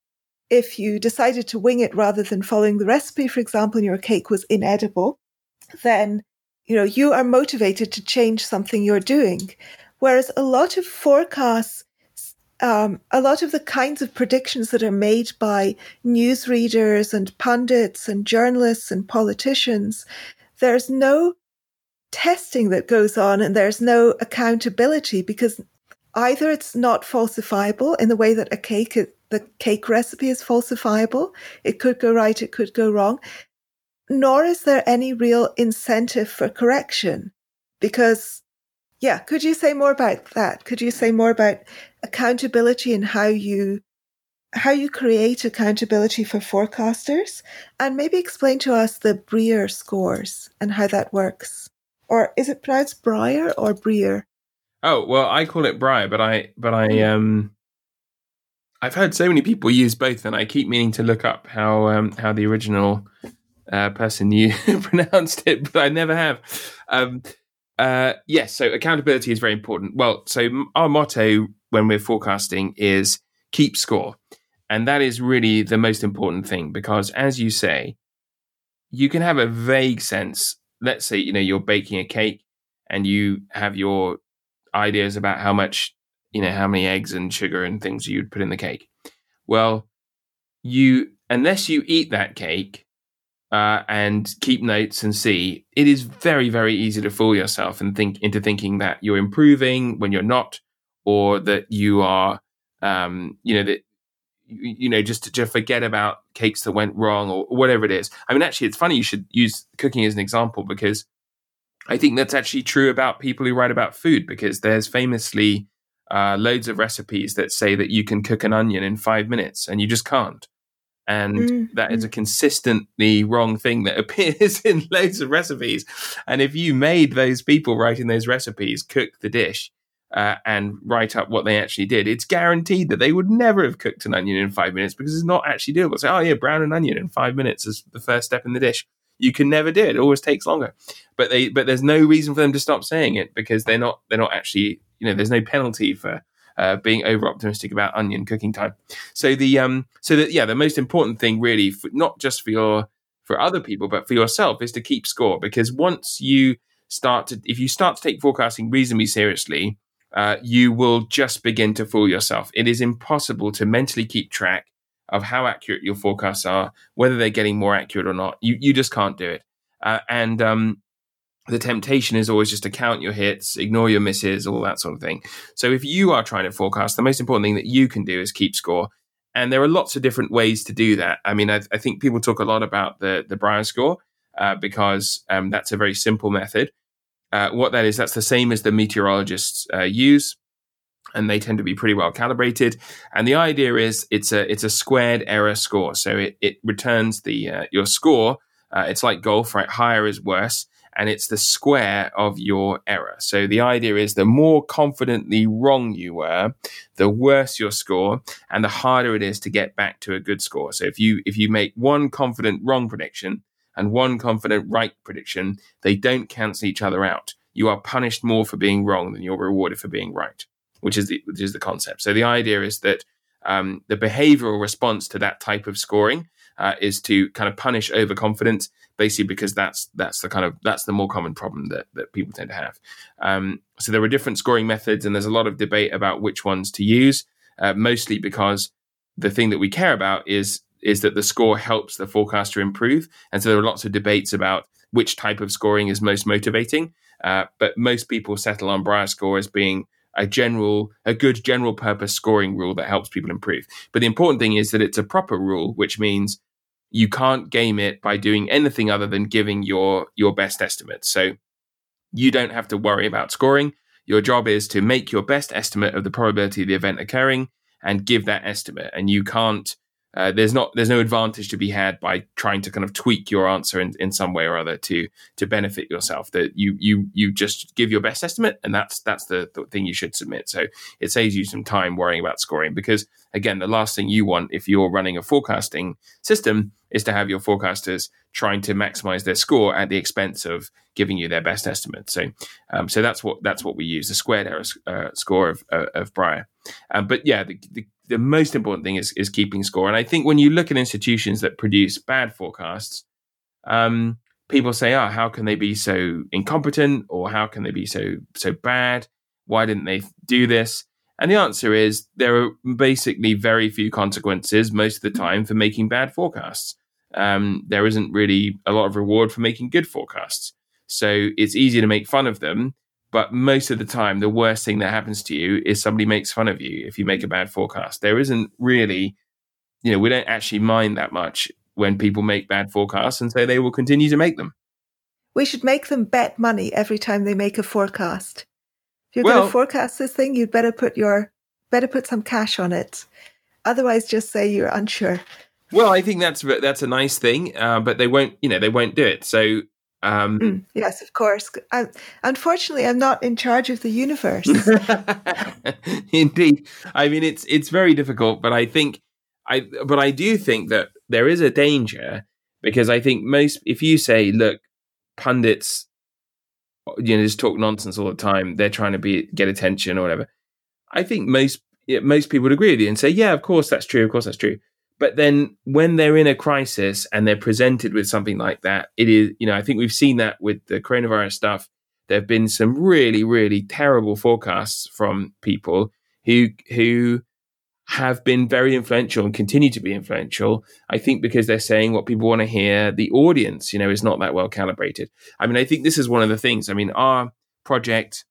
S1: if you decided to wing it rather than following the recipe, for example, and your cake was inedible, then you know you are motivated to change something you're doing. Whereas a lot of forecasts, um, a lot of the kinds of predictions that are made by newsreaders and pundits and journalists and politicians, there's no testing that goes on and there's no accountability because either it's not falsifiable in the way that a cake the cake recipe is falsifiable. It could go right, it could go wrong. Nor is there any real incentive for correction. Because, yeah, could you say more about that? Could you say more about accountability and how you how you create accountability for forecasters and maybe explain to us the Brier scores and how that works. Or is it pronounced Brier or Brier?
S2: Oh, well, I call it Brier, but I but I um I've heard so many people use both, and I keep meaning to look up how um, how the original uh, person you pronounced it, but I never have. Um, uh, yes, so accountability is very important. Well, so our motto when we're forecasting is keep score, and that is really the most important thing because, as you say, you can have a vague sense. Let's say you know you're baking a cake, and you have your ideas about how much you know how many eggs and sugar and things you'd put in the cake. Well, you unless you eat that cake uh, and keep notes and see, it is very very easy to fool yourself and think into thinking that you're improving when you're not, or that you are, um, you know that you know just to, to forget about cakes that went wrong or whatever it is. I mean, actually, it's funny you should use cooking as an example because I think that's actually true about people who write about food because there's famously uh, loads of recipes that say that you can cook an onion in five minutes and you just can't. And mm, that is a consistently wrong thing that appears in loads of recipes. And if you made those people writing those recipes cook the dish uh, and write up what they actually did, it's guaranteed that they would never have cooked an onion in five minutes because it's not actually doable. So, oh, yeah, brown an onion in five minutes is the first step in the dish. You can never do it. It always takes longer. But they, but there's no reason for them to stop saying it because they're not, they're not actually you know, there's no penalty for uh, being over optimistic about onion cooking time. So the um, so that yeah, the most important thing really, for, not just for your for other people, but for yourself, is to keep score because once you start to, if you start to take forecasting reasonably seriously, uh, you will just begin to fool yourself. It is impossible to mentally keep track of how accurate your forecasts are, whether they're getting more accurate or not. You you just can't do it. Uh, and um, the temptation is always just to count your hits, ignore your misses, all that sort of thing. So if you are trying to forecast, the most important thing that you can do is keep score. And there are lots of different ways to do that. I mean, I, I think people talk a lot about the the Brier score uh, because um, that's a very simple method. Uh, what that is, that's the same as the meteorologists uh, use, and they tend to be pretty well calibrated. And the idea is it's a it's a squared error score, so it it returns the uh, your score. Uh, it's like golf, right? Higher is worse and it's the square of your error. So the idea is the more confidently wrong you were, the worse your score and the harder it is to get back to a good score. So if you if you make one confident wrong prediction and one confident right prediction, they don't cancel each other out. You are punished more for being wrong than you're rewarded for being right, which is the which is the concept. So the idea is that um, the behavioral response to that type of scoring uh, is to kind of punish overconfidence, basically because that's that's the kind of that's the more common problem that that people tend to have. Um, so there are different scoring methods, and there's a lot of debate about which ones to use. Uh, mostly because the thing that we care about is is that the score helps the forecaster improve, and so there are lots of debates about which type of scoring is most motivating. Uh, but most people settle on Brier score as being a general, a good general purpose scoring rule that helps people improve. But the important thing is that it's a proper rule, which means you can't game it by doing anything other than giving your your best estimate. So you don't have to worry about scoring. Your job is to make your best estimate of the probability of the event occurring and give that estimate. And you can't uh, there's not there's no advantage to be had by trying to kind of tweak your answer in, in some way or other to to benefit yourself that you you you just give your best estimate and that's that's the, the thing you should submit. So it saves you some time worrying about scoring because again the last thing you want if you're running a forecasting system is to have your forecasters trying to maximize their score at the expense of giving you their best estimate. So um, so that's what that's what we use the squared error uh, score of, uh, of Brier um, but yeah the, the, the most important thing is is keeping score. And I think when you look at institutions that produce bad forecasts, um, people say, "Oh, how can they be so incompetent, or how can they be so so bad? Why didn't they do this?" And the answer is there are basically very few consequences most of the time for making bad forecasts. Um, there isn't really a lot of reward for making good forecasts. So it's easy to make fun of them. But most of the time, the worst thing that happens to you is somebody makes fun of you if you make a bad forecast. There isn't really, you know, we don't actually mind that much when people make bad forecasts, and so they will continue to make them.
S1: We should make them bet money every time they make a forecast. If you're well, going to forecast this thing, you'd better put your better put some cash on it. Otherwise, just say you're unsure.
S2: Well, I think that's that's a nice thing, uh, but they won't, you know, they won't do it. So um,
S1: mm, yes, of course. I, unfortunately, I'm not in charge of the universe.
S2: Indeed, I mean it's it's very difficult, but I think I but I do think that there is a danger because I think most if you say, look, pundits, you know, just talk nonsense all the time, they're trying to be get attention or whatever. I think most most people would agree with you and say, yeah, of course that's true, of course that's true. But then when they're in a crisis and they're presented with something like that, it is, you know, I think we've seen that with the coronavirus stuff. There have been some really, really terrible forecasts from people who who have been very influential and continue to be influential. I think because they're saying what people want to hear. The audience, you know, is not that well calibrated. I mean, I think this is one of the things. I mean, our project,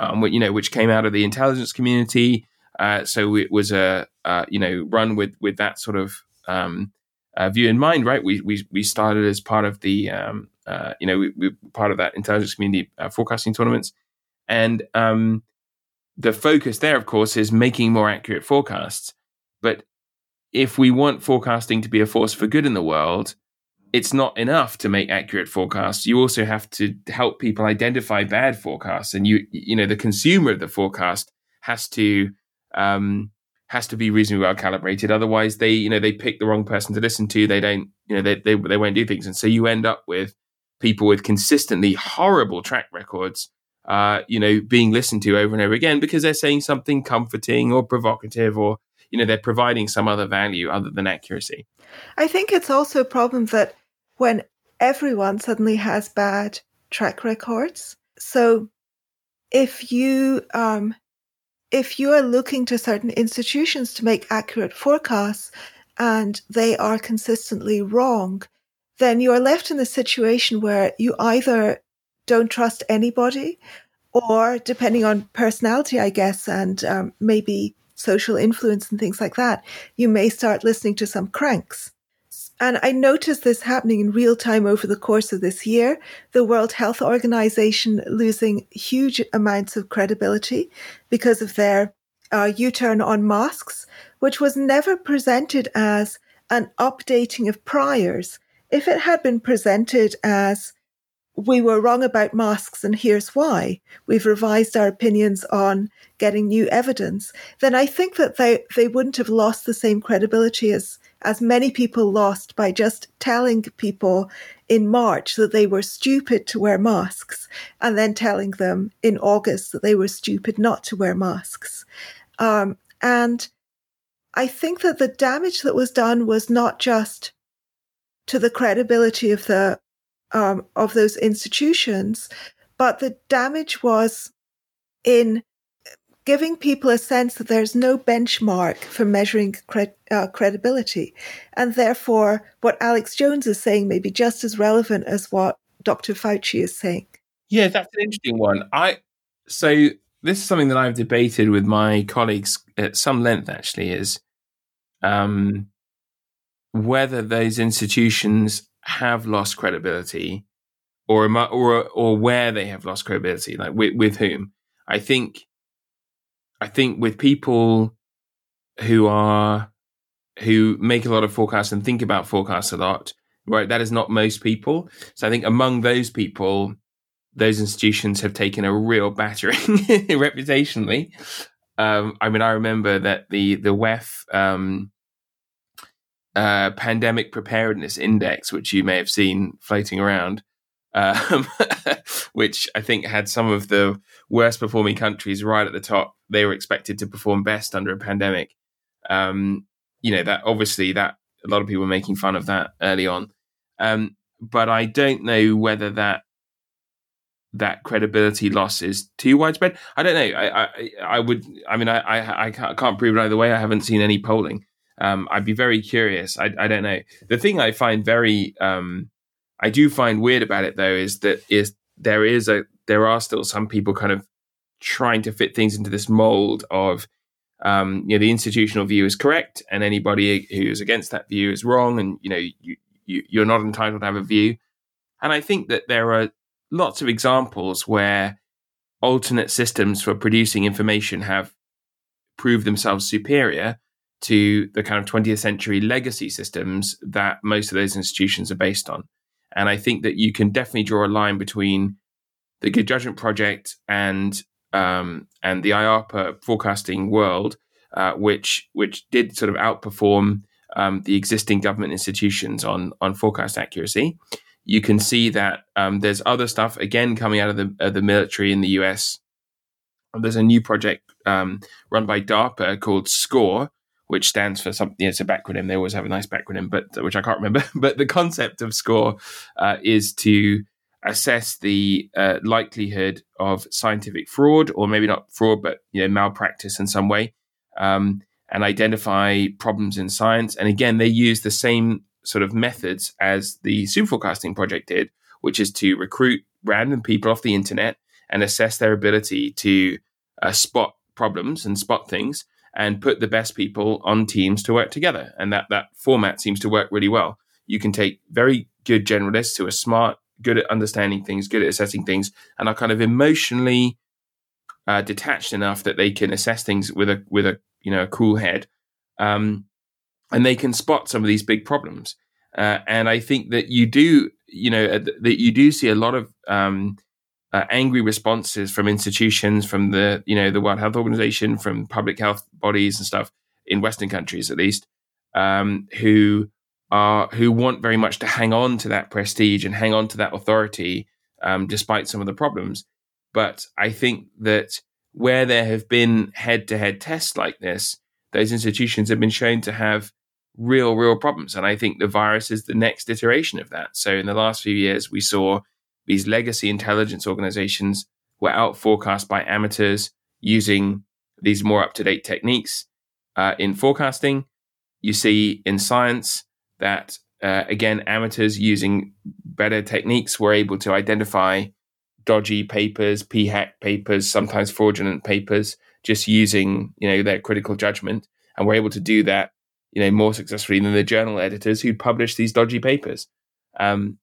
S2: um, you know, which came out of the intelligence community, uh, so it was a uh, you know run with with that sort of um, uh, view in mind, right? We we we started as part of the um, uh, you know we, we part of that intelligence community uh, forecasting tournaments, and um, the focus there, of course, is making more accurate forecasts. But if we want forecasting to be a force for good in the world, it's not enough to make accurate forecasts. You also have to help people identify bad forecasts, and you you know the consumer of the forecast has to um, has to be reasonably well calibrated. Otherwise, they you know they pick the wrong person to listen to. They don't you know they they they won't do things, and so you end up with people with consistently horrible track records. Uh, you know, being listened to over and over again because they're saying something comforting or provocative, or you know, they're providing some other value other than accuracy.
S1: I think it's also a problem that when everyone suddenly has bad track records, so if you um, if you are looking to certain institutions to make accurate forecasts and they are consistently wrong, then you are left in a situation where you either don't trust anybody or depending on personality, I guess, and um, maybe social influence and things like that, you may start listening to some cranks. And I noticed this happening in real time over the course of this year. The World Health Organization losing huge amounts of credibility because of their uh, U turn on masks, which was never presented as an updating of priors. If it had been presented as we were wrong about masks and here's why, we've revised our opinions on getting new evidence, then I think that they, they wouldn't have lost the same credibility as as many people lost by just telling people in March that they were stupid to wear masks and then telling them in August that they were stupid not to wear masks. Um, and I think that the damage that was done was not just to the credibility of the um, of those institutions, but the damage was in giving people a sense that there's no benchmark for measuring uh, credibility. And therefore, what Alex Jones is saying may be just as relevant as what Dr. Fauci is saying.
S2: Yeah, that's an interesting one. I so this is something that I've debated with my colleagues at some length. Actually, is um, whether those institutions have lost credibility, or or or where they have lost credibility, like with, with whom. I think I think with people who are who make a lot of forecasts and think about forecasts a lot, right? That is not most people. So I think among those people, those institutions have taken a real battering reputationally. Um, I mean, I remember that the the WEF um, uh, pandemic preparedness index, which you may have seen floating around, um, which I think had some of the worst performing countries right at the top. They were expected to perform best under a pandemic. Um, you know that obviously that a lot of people were making fun of that early on, um, but I don't know whether that that credibility loss is too widespread. I don't know. I I, I would. I mean, I, I I can't prove it either way. I haven't seen any polling. Um, I'd be very curious. I I don't know. The thing I find very um, I do find weird about it though is that is there is a there are still some people kind of trying to fit things into this mold of um, you know the institutional view is correct and anybody who is against that view is wrong and you know you, you you're not entitled to have a view. And i think that there are lots of examples where alternate systems for producing information have proved themselves superior to the kind of 20th century legacy systems that most of those institutions are based on and i think that you can definitely draw a line between the good judgment project and um, and the IARPA forecasting world, uh, which which did sort of outperform um, the existing government institutions on on forecast accuracy. You can see that um, there's other stuff again coming out of the of the military in the US. There's a new project um, run by DARPA called SCORE, which stands for something. It's a backronym. They always have a nice backronym, but which I can't remember. But the concept of SCORE uh, is to assess the uh, likelihood of scientific fraud, or maybe not fraud, but you know malpractice in some way, um, and identify problems in science. And again, they use the same sort of methods as the superforecasting project did, which is to recruit random people off the internet and assess their ability to uh, spot problems and spot things and put the best people on teams to work together. And that that format seems to work really well. You can take very good generalists who are smart good at understanding things, good at assessing things, and are kind of emotionally uh, detached enough that they can assess things with a with a you know a cool head, um, and they can spot some of these big problems. Uh, and I think that you do you know uh, that you do see a lot of um, uh, angry responses from institutions, from the you know the World Health Organization, from public health bodies and stuff in Western countries at least, um, who are who want very much to hang on to that prestige and hang on to that authority, um, despite some of the problems. But I think that where there have been head-to-head tests like this, those institutions have been shown to have real, real problems. And I think the virus is the next iteration of that. So in the last few years, we saw these legacy intelligence organizations were out forecast by amateurs using these more up-to-date techniques uh, in forecasting. You see in science that uh, again amateurs using better techniques were able to identify dodgy papers, p-hack papers, sometimes fraudulent papers, just using you know their critical judgment, and were able to do that you know more successfully than the journal editors who published these dodgy papers. Um,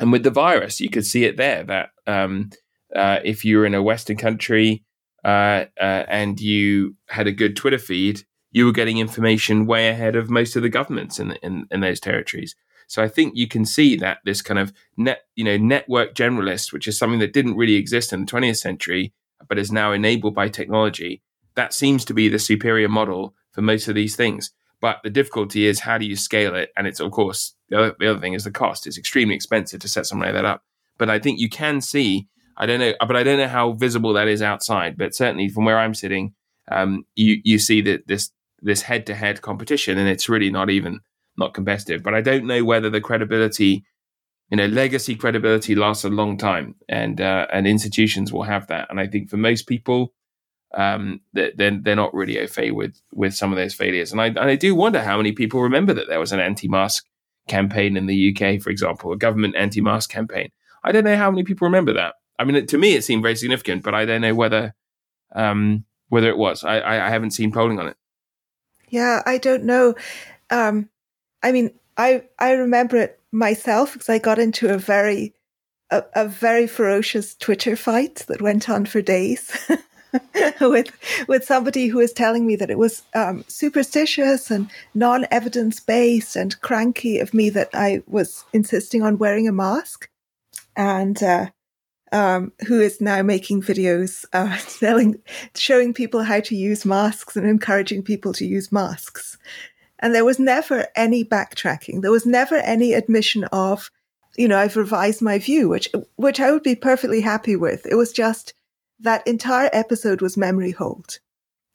S2: and with the virus, you could see it there that um, uh, if you were in a Western country uh, uh and you had a good Twitter feed, you were getting information way ahead of most of the governments in, in, in those territories. So I think you can see that this kind of net, you know, network generalist, which is something that didn't really exist in the 20th century, but is now enabled by technology, that seems to be the superior model for most of these things. But the difficulty is how do you scale it? And it's of course the other, the other thing is the cost. It's extremely expensive to set something like that up. But I think you can see. I don't know, but I don't know how visible that is outside. But certainly from where I'm sitting, um, you you see that this this head to head competition, and it's really not even not competitive. But I don't know whether the credibility, you know, legacy credibility lasts a long time, and uh, and institutions will have that. And I think for most people, um, they're they're not really au fait with with some of those failures. And I and I do wonder how many people remember that there was an anti-mask campaign in the UK, for example, a government anti-mask campaign. I don't know how many people remember that. I mean, to me, it seemed very significant, but I don't know whether um, whether it was. I, I, I haven't seen polling on it.
S1: Yeah, I don't know. Um, I mean, I I remember it myself because I got into a very a, a very ferocious Twitter fight that went on for days. with with somebody who was telling me that it was um, superstitious and non evidence based and cranky of me that I was insisting on wearing a mask, and uh, um, who is now making videos uh, telling, showing people how to use masks and encouraging people to use masks. And there was never any backtracking. There was never any admission of, you know, I've revised my view, which which I would be perfectly happy with. It was just that entire episode was memory hold.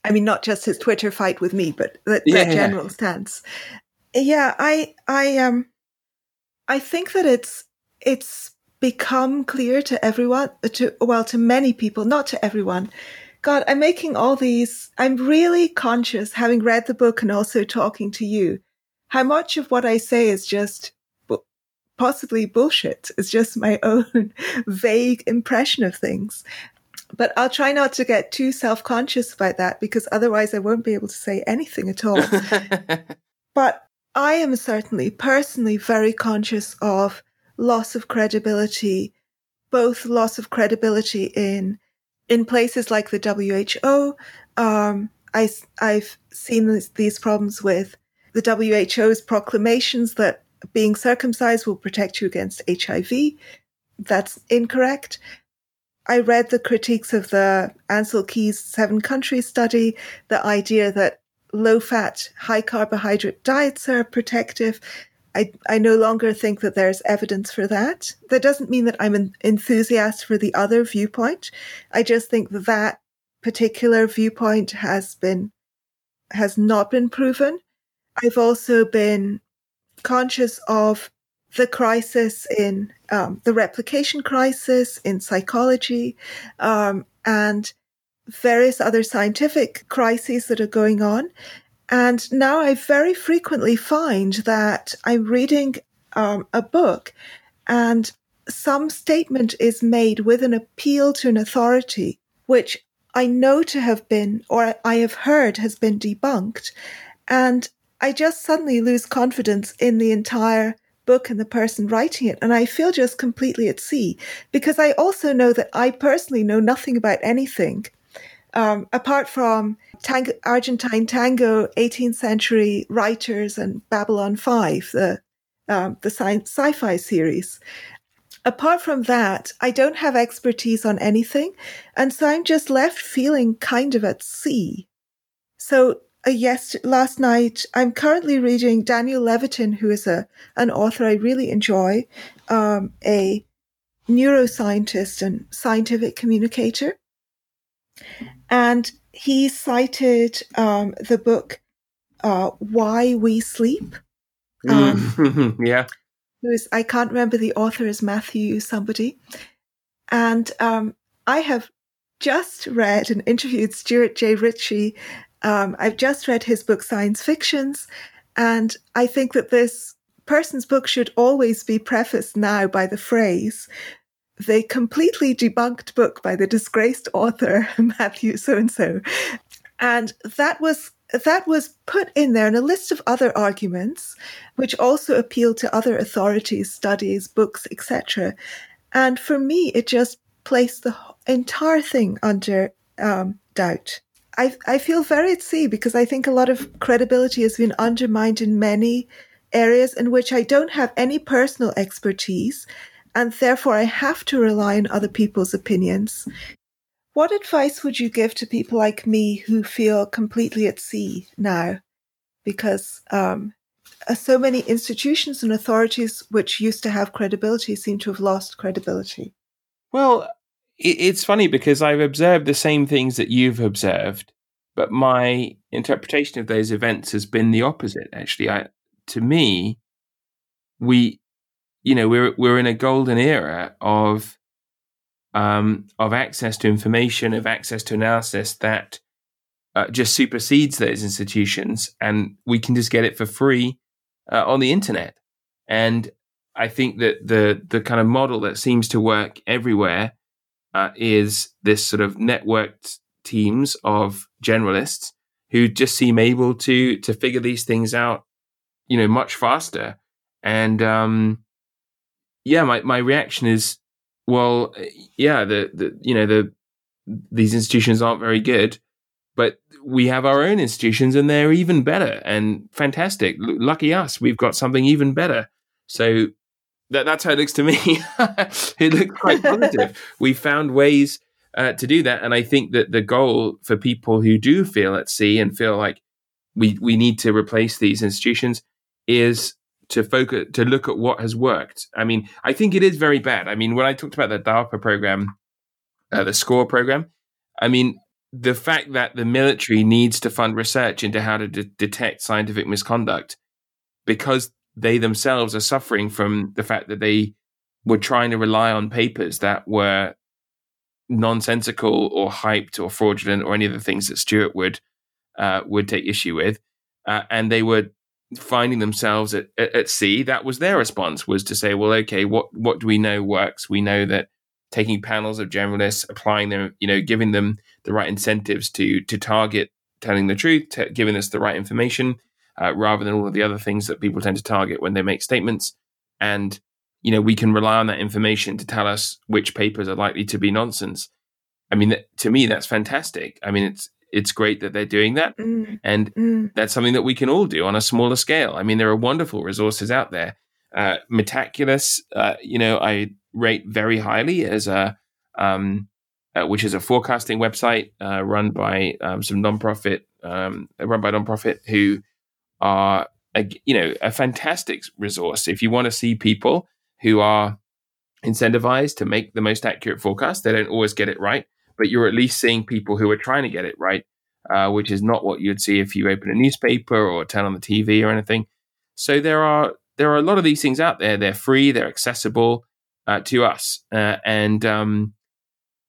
S1: I mean, not just his Twitter fight with me, but the, yeah, the general stance. Yeah, I, I, um, I think that it's, it's become clear to everyone, to, well, to many people, not to everyone. God, I'm making all these, I'm really conscious, having read the book and also talking to you, how much of what I say is just possibly bullshit. It's just my own vague impression of things. But I'll try not to get too self conscious about that because otherwise I won't be able to say anything at all. but I am certainly personally very conscious of loss of credibility, both loss of credibility in in places like the WHO. Um, I, I've seen this, these problems with the WHO's proclamations that being circumcised will protect you against HIV. That's incorrect. I read the critiques of the Ancel Keys seven countries study, the idea that low fat, high carbohydrate diets are protective. I, I no longer think that there's evidence for that. That doesn't mean that I'm an enthusiast for the other viewpoint. I just think that, that particular viewpoint has been, has not been proven. I've also been conscious of the crisis in um, the replication crisis in psychology um, and various other scientific crises that are going on. And now I very frequently find that I'm reading um, a book and some statement is made with an appeal to an authority, which I know to have been, or I have heard has been debunked. And I just suddenly lose confidence in the entire book and the person writing it. And I feel just completely at sea because I also know that I personally know nothing about anything. Um, apart from Argentine tango, 18th century writers and Babylon 5, the, um, the science, sci-fi series. Apart from that, I don't have expertise on anything. And so I'm just left feeling kind of at sea. So uh, yes, last night. I'm currently reading Daniel Levitin, who is a an author I really enjoy, um, a neuroscientist and scientific communicator, and he cited um, the book uh, "Why We Sleep."
S2: Um, yeah,
S1: who is I can't remember the author is Matthew somebody, and um, I have just read and interviewed Stuart J. Ritchie um, I've just read his book, Science Fictions, and I think that this person's book should always be prefaced now by the phrase, the completely debunked book by the disgraced author, Matthew so and so. And that was that was put in there in a list of other arguments, which also appeal to other authorities, studies, books, etc. And for me, it just placed the entire thing under um, doubt. I, I feel very at sea because I think a lot of credibility has been undermined in many areas in which I don't have any personal expertise, and therefore I have to rely on other people's opinions. What advice would you give to people like me who feel completely at sea now? Because um, uh, so many institutions and authorities which used to have credibility seem to have lost credibility.
S2: Well, it's funny because I've observed the same things that you've observed, but my interpretation of those events has been the opposite. Actually, I, to me, we, you know, we're we're in a golden era of um, of access to information, of access to analysis that uh, just supersedes those institutions, and we can just get it for free uh, on the internet. And I think that the the kind of model that seems to work everywhere uh, is this sort of networked teams of generalists who just seem able to to figure these things out, you know, much faster. And um, yeah, my my reaction is, well, yeah, the the you know the these institutions aren't very good, but we have our own institutions and they're even better and fantastic. L- lucky us, we've got something even better. So that, that's how it looks to me. it looks quite positive. we found ways uh, to do that, and I think that the goal for people who do feel at sea and feel like we we need to replace these institutions is to focus to look at what has worked. I mean, I think it is very bad. I mean, when I talked about the DARPA program, uh, the SCORE program, I mean, the fact that the military needs to fund research into how to de- detect scientific misconduct because they themselves are suffering from the fact that they were trying to rely on papers that were nonsensical or hyped or fraudulent or any of the things that Stuart would uh, would take issue with, uh, and they were finding themselves at, at, at, sea. That was their response was to say, well, okay, what what do we know works? We know that taking panels of generalists, applying them, you know, giving them the right incentives to to target telling the truth, t- giving us the right information, uh, rather than all of the other things that people tend to target when they make statements, and you know, we can rely on that information to tell us which papers are likely to be nonsense. I mean, to me, that's fantastic. I mean, it's it's great that they're doing that, mm. and mm. that's something that we can all do on a smaller scale. I mean, there are wonderful resources out there. Uh, Metaculus, uh, you know, I rate very highly as a um, uh, which is a forecasting website uh, run by um, some nonprofit, um, run by nonprofit who are a, you know a fantastic resource if you want to see people who are incentivized to make the most accurate forecast. They don't always get it right, but you're at least seeing people who are trying to get it right, uh, which is not what you'd see if you open a newspaper or turn on the TV or anything. So there are there are a lot of these things out there. They're free, they're accessible uh, to us, uh, and um,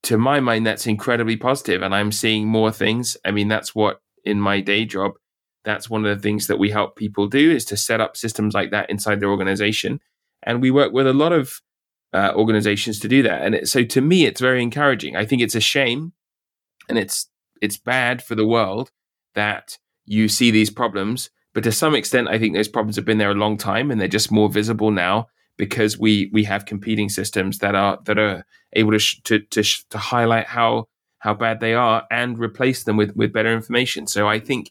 S2: to my mind, that's incredibly positive. And I'm seeing more things. I mean, that's what in my day job. That's one of the things that we help people do is to set up systems like that inside their organization and we work with a lot of uh, organizations to do that. And it, so to me, it's very encouraging. I think it's a shame and it's it's bad for the world that you see these problems. But to some extent, I think those problems have been there a long time and they're just more visible now because we we have competing systems that are that are able to sh- to to, sh- to highlight how how bad they are and replace them with with better information. So I think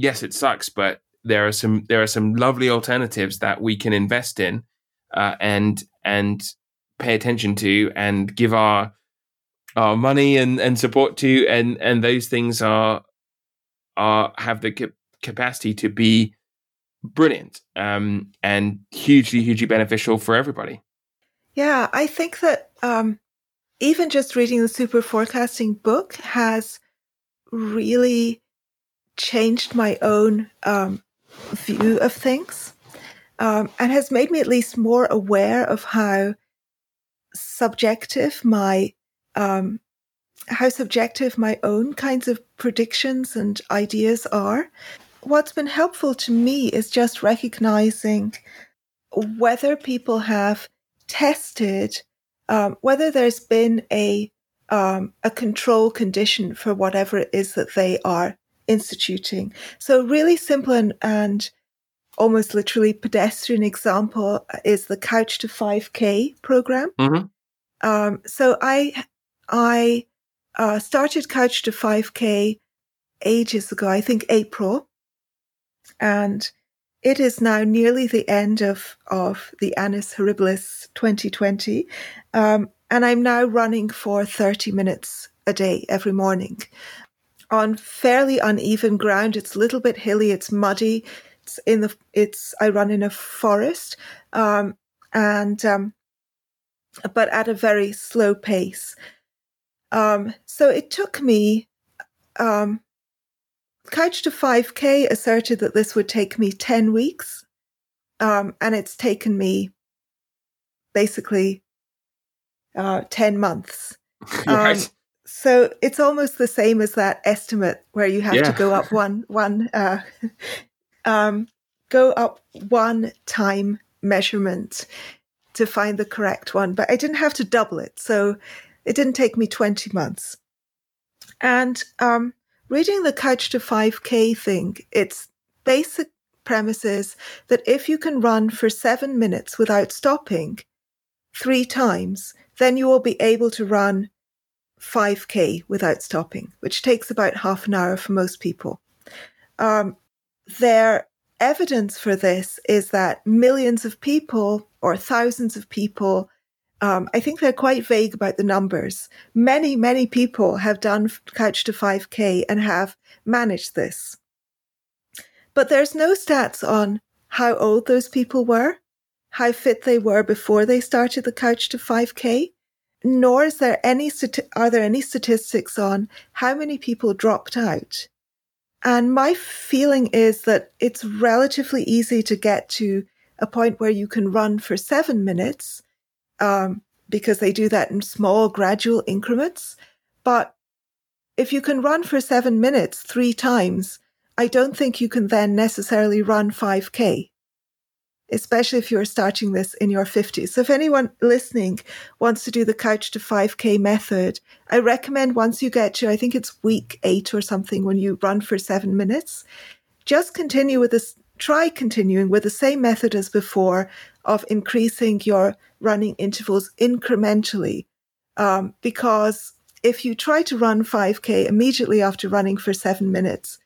S2: yes, it sucks, but there are some there are some lovely alternatives that we can invest in uh, and and pay attention to and give our our money and, and support to and and those things are are have the cap- capacity to be brilliant um, and hugely hugely beneficial for everybody.
S1: Yeah i think that um, even just reading the super forecasting book has really changed my own um, view of things um, and has made me at least more aware of how subjective my um, how subjective my own kinds of predictions and ideas are. What's been helpful to me is just recognizing whether people have tested, um, whether there's been a um, a control condition for whatever it is that they are instituting. So really simple and, and almost literally pedestrian example is the Couch to 5K program. Mm-hmm. Um, so I I uh, started Couch to 5K ages ago, I think April, and it is now nearly the end of of the Annus Horribilis 2020, um, and I'm now running for 30 minutes a day every morning on fairly uneven ground. It's a little bit hilly, it's muddy, it's in the it's I run in a forest, um, and um, but at a very slow pace. Um, so it took me. Um, Couch to 5K asserted that this would take me 10 weeks. Um, and it's taken me basically uh, 10 months. Um, so it's almost the same as that estimate where you have yeah. to go up one, one, uh, um, go up one time measurement to find the correct one, but I didn't have to double it. So it didn't take me 20 months. And um, reading the Couch to 5K thing, its basic premise is that if you can run for seven minutes without stopping three times, then you will be able to run 5K without stopping, which takes about half an hour for most people. Um, their evidence for this is that millions of people or thousands of people, um, I think they're quite vague about the numbers. Many, many people have done Couch to 5K and have managed this. But there's no stats on how old those people were, how fit they were before they started the Couch to 5K, nor is there any are there any statistics on how many people dropped out. And my feeling is that it's relatively easy to get to a point where you can run for seven minutes, um, because they do that in small, gradual increments. But if you can run for seven minutes three times, I don't think you can then necessarily run 5K especially if you're starting this in your 50s. So if anyone listening wants to do the couch to 5K method, I recommend once you get to, I think it's week eight or something when you run for seven minutes, just continue with this, try continuing with the same method as before of increasing your running intervals incrementally. Um, because if you try to run 5K immediately after running for seven minutes,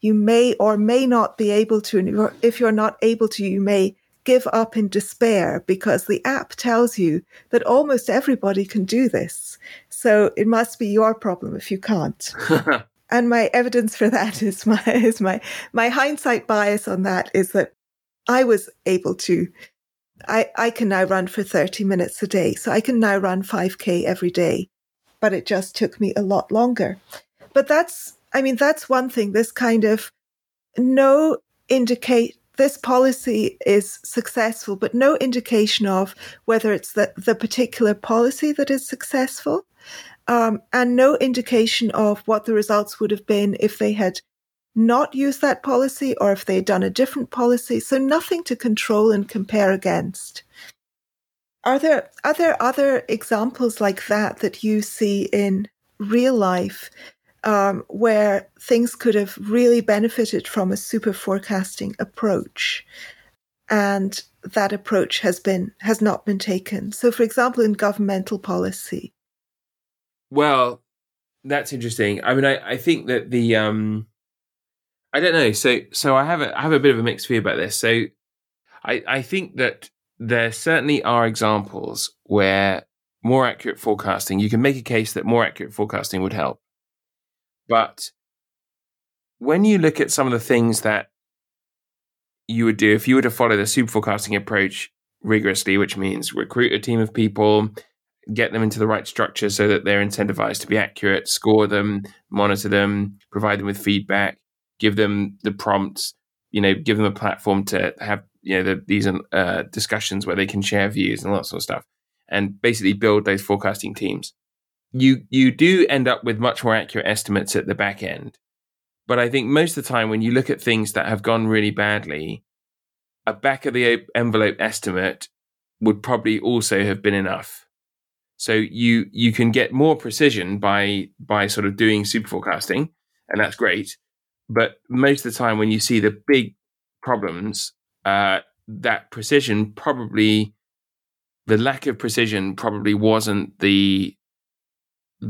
S1: you may or may not be able to. If you're not able to, you may give up in despair because the app tells you that almost everybody can do this. So it must be your problem if you can't. and my evidence for that is my is my my hindsight bias on that is that I was able to I, I can now run for 30 minutes a day. So I can now run 5K every day. But it just took me a lot longer. But that's I mean, that's one thing, this kind of no indicate this policy is successful, but no indication of whether it's the, the particular policy that is successful, um, and no indication of what the results would have been if they had not used that policy or if they had done a different policy. So nothing to control and compare against. Are there are there other examples like that that you see in real life um, where things could have really benefited from a super forecasting approach. And that approach has been has not been taken. So, for example, in governmental policy.
S2: Well, that's interesting. I mean, I, I think that the um, I don't know. So, so I have a I have a bit of a mixed view about this. So, I I think that there certainly are examples where more accurate forecasting. You can make a case that more accurate forecasting would help. But when you look at some of the things that you would do if you were to follow the super forecasting approach rigorously, which means recruit a team of people, get them into the right structure so that they're incentivized to be accurate, score them, monitor them, provide them with feedback, give them the prompts, you know, give them a platform to have you know the, these uh, discussions where they can share views and all that sort of stuff, and basically build those forecasting teams you you do end up with much more accurate estimates at the back end. But I think most of the time when you look at things that have gone really badly, a back of the envelope estimate would probably also have been enough. So you you can get more precision by by sort of doing super forecasting, and that's great. But most of the time when you see the big problems, uh, that precision probably the lack of precision probably wasn't the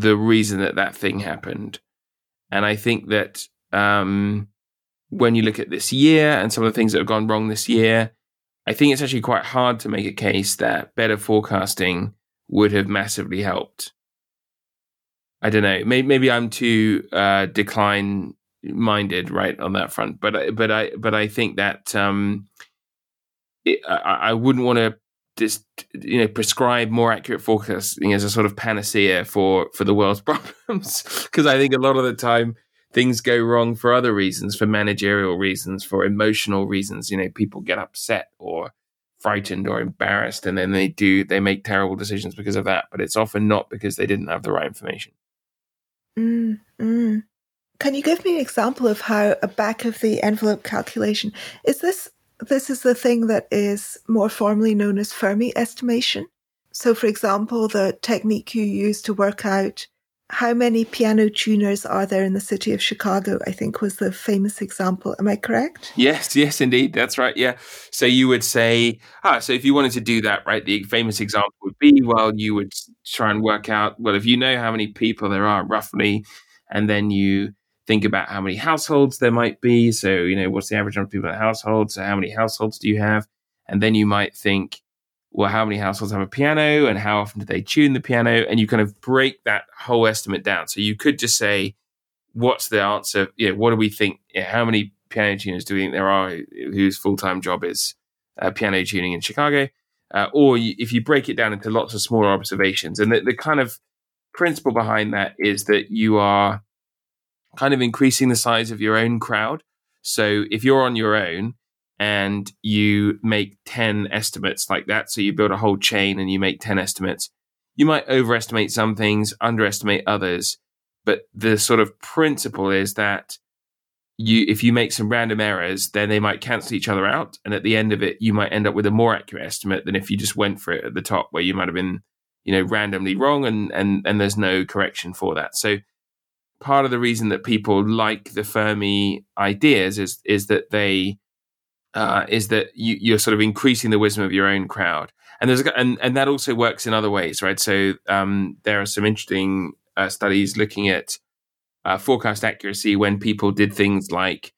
S2: the reason that that thing happened. And I think that um, when you look at this year and some of the things that have gone wrong this year, I think it's actually quite hard to make a case that better forecasting would have massively helped. I don't know. Maybe, maybe I'm too uh, decline minded, right, on that front. But but I but I think that um, it, I, I wouldn't want to just you know prescribe more accurate forecasting as a sort of panacea for for the world's problems. Because I think a lot of the time things go wrong for other reasons for managerial reasons for emotional reasons. You know people get upset or frightened or embarrassed and then they do they make terrible decisions because of that but it's often not because they didn't have the right information.
S1: Mm, mm. can you give me an example of how a back of the envelope calculation is this this is the thing that is more formally known as Fermi estimation. So, for example, the technique you use to work out how many piano tuners are there in the city of Chicago, I think was the famous example. Am I correct?
S2: Yes, yes, indeed. That's right. Yeah. So you would say, ah, so if you wanted to do that, right, the famous example would be, well, you would try and work out, well, if you know how many people there are roughly, and then you think about how many households there might be. So, you know, what's the average number of people in a household? So, how many households do you have? And then you might think, well, how many households have a piano and how often do they tune the piano? And you kind of break that whole estimate down. So, you could just say, what's the answer? You know, what do we think? You know, how many piano tuners do we think there are whose full time job is uh, piano tuning in Chicago? uh, or you, if you break it down into lots of smaller observations. And the, the kind of principle behind that is that you are kind of increasing the size of your own crowd. So if you're on your own and you make 10 estimates like that, so you build a whole chain and you make 10 estimates, you might overestimate some things, underestimate others. But the sort of principle is that you if you make some random errors, then they might cancel each other out, and at the end of it, you might end up with a more accurate estimate than if you just went for it at the top, where you might have been, you know, randomly wrong, and and and there's no correction for that. So part of the reason that people like the Fermi ideas is is that they uh, is that you, you're sort of increasing the wisdom of your own crowd, and there's and and that also works in other ways, right? So um, there are some interesting uh, studies looking at uh, forecast accuracy when people did things like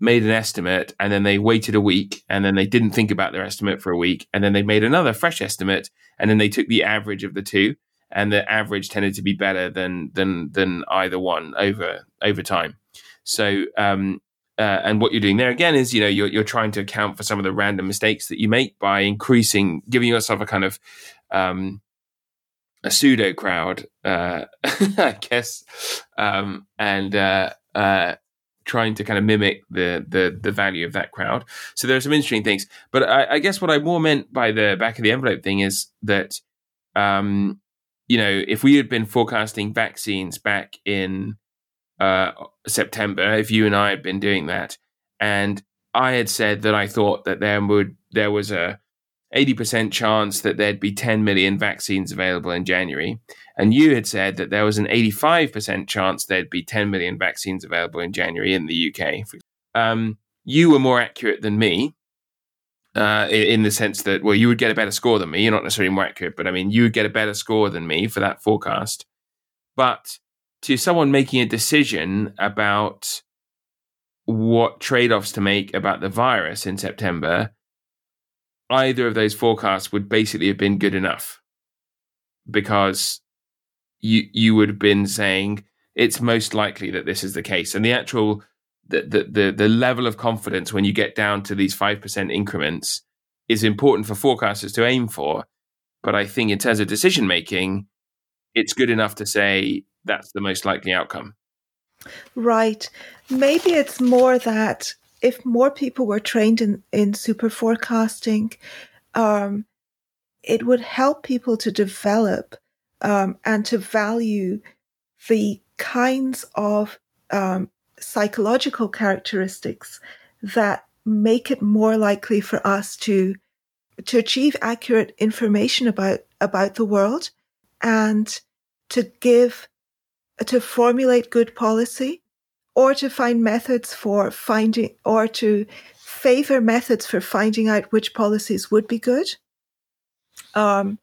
S2: made an estimate and then they waited a week and then they didn't think about their estimate for a week and then they made another fresh estimate and then they took the average of the two and the average tended to be better than than than either one over over time. So um, uh, and what you're doing there again is you know you're you're trying to account for some of the random mistakes that you make by increasing giving yourself a kind of um, a pseudo crowd, uh, I guess, um, and uh, uh, trying to kind of mimic the, the the value of that crowd. So there are some interesting things. But I, I guess what I more meant by the back of the envelope thing is that, um, you know, if we had been forecasting vaccines back in uh, September, if you and I had been doing that, and I had said that I thought that there would there was a 80% chance that there'd be 10 million vaccines available in January. And you had said that there was an 85% chance there'd be 10 million vaccines available in January in the UK. Um, you were more accurate than me uh, in the sense that, well, you would get a better score than me. You're not necessarily more accurate, but I mean, you would get a better score than me for that forecast. But to someone making a decision about what trade offs to make about the virus in September, either of those forecasts would basically have been good enough because you you would have been saying it's most likely that this is the case and the actual the the the, the level of confidence when you get down to these 5% increments is important for forecasters to aim for. But i think in terms of decision making it's good enough to say that's the most likely outcome.
S1: Right. Maybe it's more that if more people were trained in, in super forecasting, um, it would help people to develop um, and to value the kinds of um, psychological characteristics that make it more likely for us to to achieve accurate information about about the world and to give to formulate good policy or to find methods for finding or to favor methods for finding out which policies would be good. Um,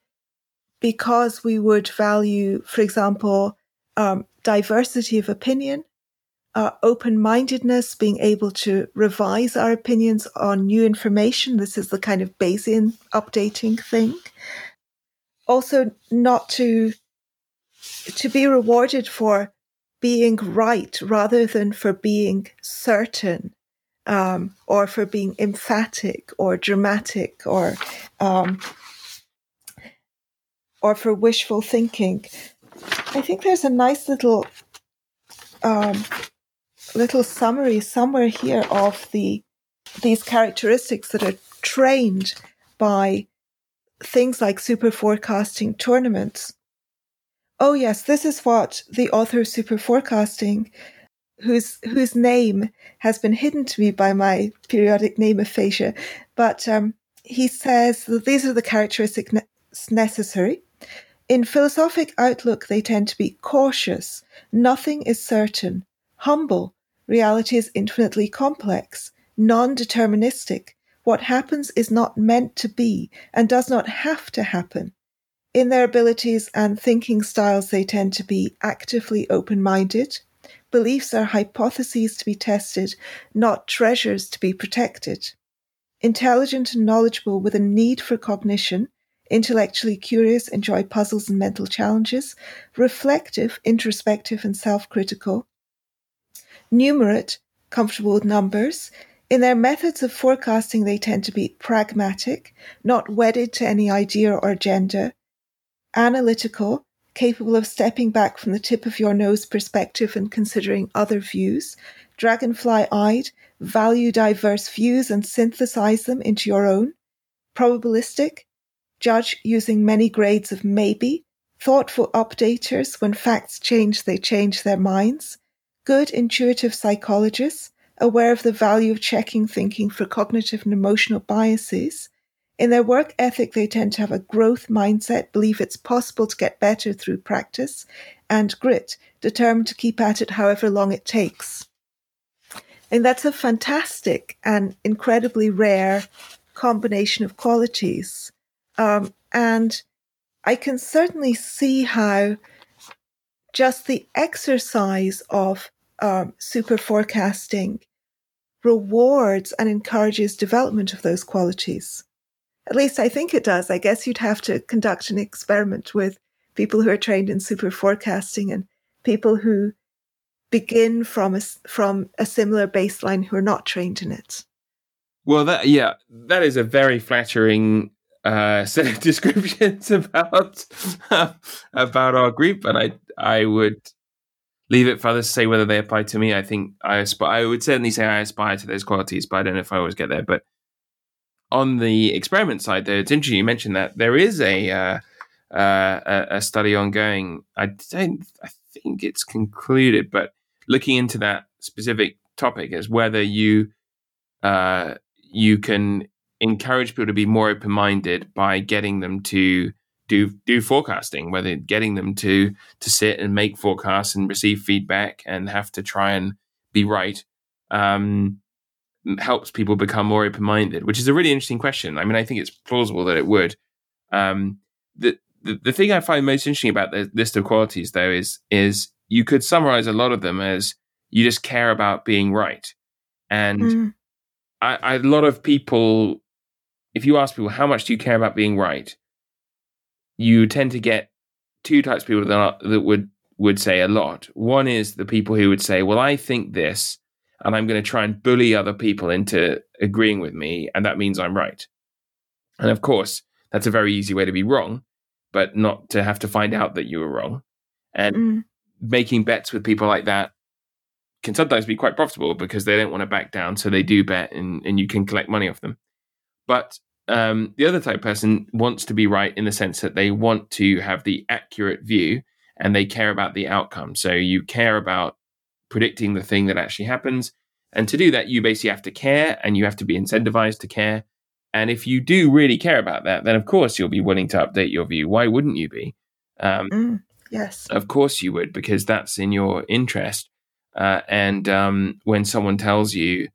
S1: because we would value, for example, um, diversity of opinion, uh, open mindedness, being able to revise our opinions on new information. This is the kind of Bayesian updating thing. Also, not to to be rewarded for being right rather than for being certain um, or for being emphatic or dramatic or um, or for wishful thinking. I think there's a nice little um, little summary somewhere here of the these characteristics that are trained by things like super forecasting tournaments. Oh yes, this is what the author of Super Forecasting, whose whose name has been hidden to me by my periodic name aphasia, but um, he says that these are the characteristics ne- necessary. In philosophic outlook, they tend to be cautious. Nothing is certain. Humble. Reality is infinitely complex. Non-deterministic. What happens is not meant to be and does not have to happen in their abilities and thinking styles, they tend to be actively open minded. Beliefs are hypotheses to be tested, not treasures to be protected. Intelligent and knowledgeable with a need for cognition, intellectually curious, enjoy puzzles and mental challenges, reflective, introspective, and self critical. Numerate, comfortable with numbers, In their methods of forecasting, they tend to be pragmatic, not wedded to any idea or agenda, analytical, capable of stepping back from the tip of your nose perspective and considering other views, dragonfly eyed, value diverse views and synthesize them into your own, probabilistic, judge using many grades of maybe, thoughtful updaters. When facts change, they change their minds, good intuitive psychologists, aware of the value of checking thinking for cognitive and emotional biases. In their work ethic, they tend to have a growth mindset, believe it's possible to get better through practice, and grit, determined to keep at it however long it takes. And that's a fantastic and incredibly rare combination of qualities. Um, and I can certainly see how just the exercise of um, super forecasting rewards and encourages development of those qualities. At least I think it does. I guess you'd have to conduct an experiment with people who are trained in super forecasting and people who begin from a, from a similar baseline who are not trained in it.
S2: Well, that yeah, that is a very flattering uh, set of descriptions about about our group, and I I would leave it for others to say whether they apply to me. I think I aspire. I would certainly say I aspire to those qualities, but I don't know if I always get there. But on the experiment side, though, it's interesting you mentioned that there is a uh, uh, a study ongoing. I don't. I think it's concluded, but looking into that specific topic is whether you uh, you can encourage people to be more open minded by getting them to do do forecasting, whether getting them to to sit and make forecasts and receive feedback and have to try and be right um, helps people become more open minded, which is a really interesting question. I mean, I think it's plausible that it would. Um, the, the the thing I find most interesting about the list of qualities, though, is is you could summarize a lot of them as you just care about being right, and mm. I, I, a lot of people if you ask people how much do you care about being right, you tend to get two types of people that, are, that would would say a lot. One is the people who would say, "Well, I think this, and I'm going to try and bully other people into agreeing with me, and that means I'm right." And of course, that's a very easy way to be wrong, but not to have to find out that you were wrong. And mm. making bets with people like that can sometimes be quite profitable because they don't want to back down, so they do bet, and, and you can collect money off them. But um, the other type of person wants to be right in the sense that they want to have the accurate view and they care about the outcome. So you care about predicting the thing that actually happens. And to do that, you basically have to care and you have to be incentivized to care. And if you do really care about that, then of course you'll be willing to update your view. Why wouldn't you be?
S1: Um, mm, yes.
S2: Of course you would, because that's in your interest. Uh, and um, when someone tells you,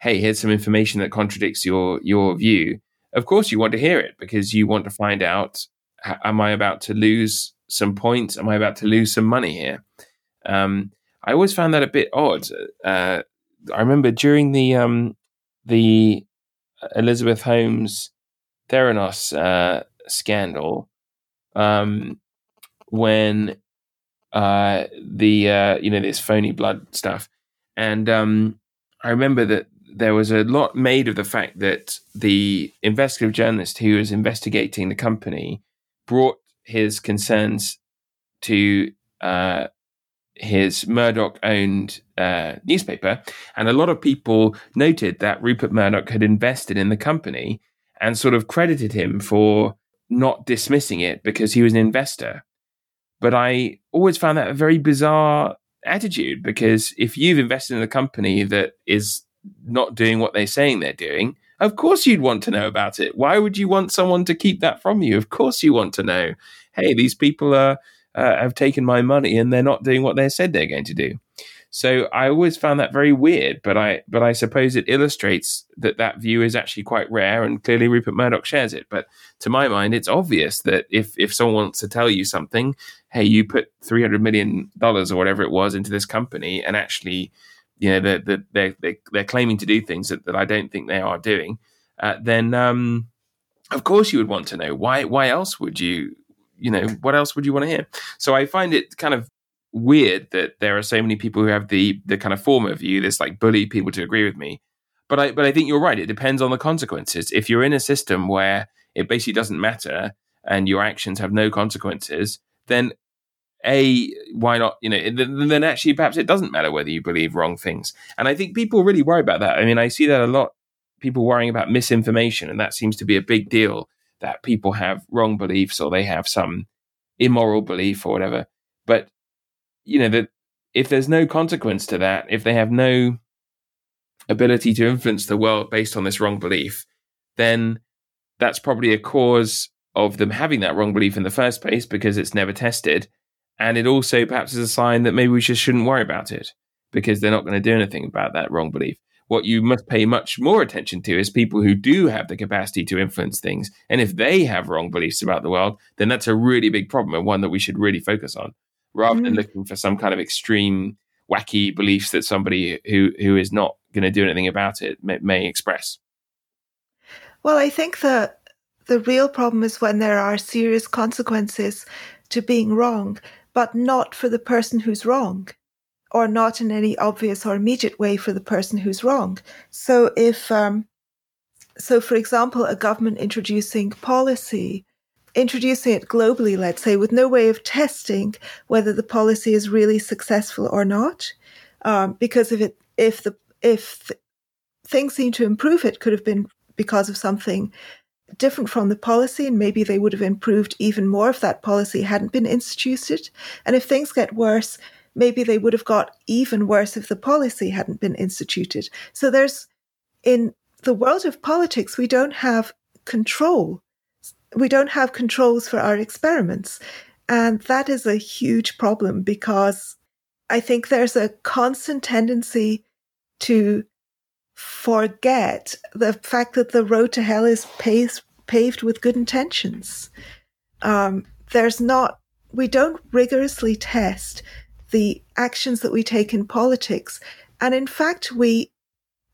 S2: hey, here's some information that contradicts your your view. Of course, you want to hear it because you want to find out: Am I about to lose some points? Am I about to lose some money here? Um, I always found that a bit odd. Uh, I remember during the um, the Elizabeth Holmes Theranos uh, scandal, um, when uh, the uh, you know this phony blood stuff, and um, I remember that there was a lot made of the fact that the investigative journalist who was investigating the company brought his concerns to uh, his Murdoch owned uh, newspaper. And a lot of people noted that Rupert Murdoch had invested in the company and sort of credited him for not dismissing it because he was an investor. But I always found that a very bizarre attitude because if you've invested in a company that is not doing what they're saying they're doing, of course you'd want to know about it. Why would you want someone to keep that from you? Of course you want to know. Hey, these people are uh, have taken my money and they're not doing what they said they're going to do. So I always found that very weird, but I but I suppose it illustrates that that view is actually quite rare, and clearly Rupert Murdoch shares it. But to my mind, it's obvious that if if someone wants to tell you something, hey, you put three hundred million dollars or whatever it was into this company, and actually you know they're they're they're, they're claiming to do things that, that I don't think they are doing, uh, then um, of course you would want to know why. Why else would you? You know what else would you want to hear? So I find it kind of weird that there are so many people who have the the kind of former view, this like bully people to agree with me. but I but I think you're right. It depends on the consequences. If you're in a system where it basically doesn't matter and your actions have no consequences, then a why not you know then actually perhaps it doesn't matter whether you believe wrong things. And i think people really worry about that. I mean i see that a lot people worrying about misinformation and that seems to be a big deal that people have wrong beliefs or they have some immoral belief or whatever. But you know that if there's no consequence to that if they have no ability to influence the world based on this wrong belief then that's probably a cause of them having that wrong belief in the first place because it's never tested and it also perhaps is a sign that maybe we just shouldn't worry about it because they're not going to do anything about that wrong belief. What you must pay much more attention to is people who do have the capacity to influence things. And if they have wrong beliefs about the world, then that's a really big problem and one that we should really focus on rather mm. than looking for some kind of extreme, wacky beliefs that somebody who, who is not going to do anything about it may, may express.
S1: Well, I think that the real problem is when there are serious consequences to being wrong but not for the person who's wrong or not in any obvious or immediate way for the person who's wrong. So if, um, so for example, a government introducing policy, introducing it globally, let's say, with no way of testing whether the policy is really successful or not, um, because if it, if the, if things seem to improve, it could have been because of something different from the policy, and maybe they would have improved even more if that policy hadn't been instituted. And if things get worse, maybe they would have got even worse if the policy hadn't been instituted. So there's, in the world of politics, we don't have control. We don't have controls for our experiments. And that is a huge problem because I think there's a constant tendency to forget the fact that the road to hell is paved, paved with good intentions. Um, there's not, we don't rigorously test the actions that we take in politics. And in fact, we,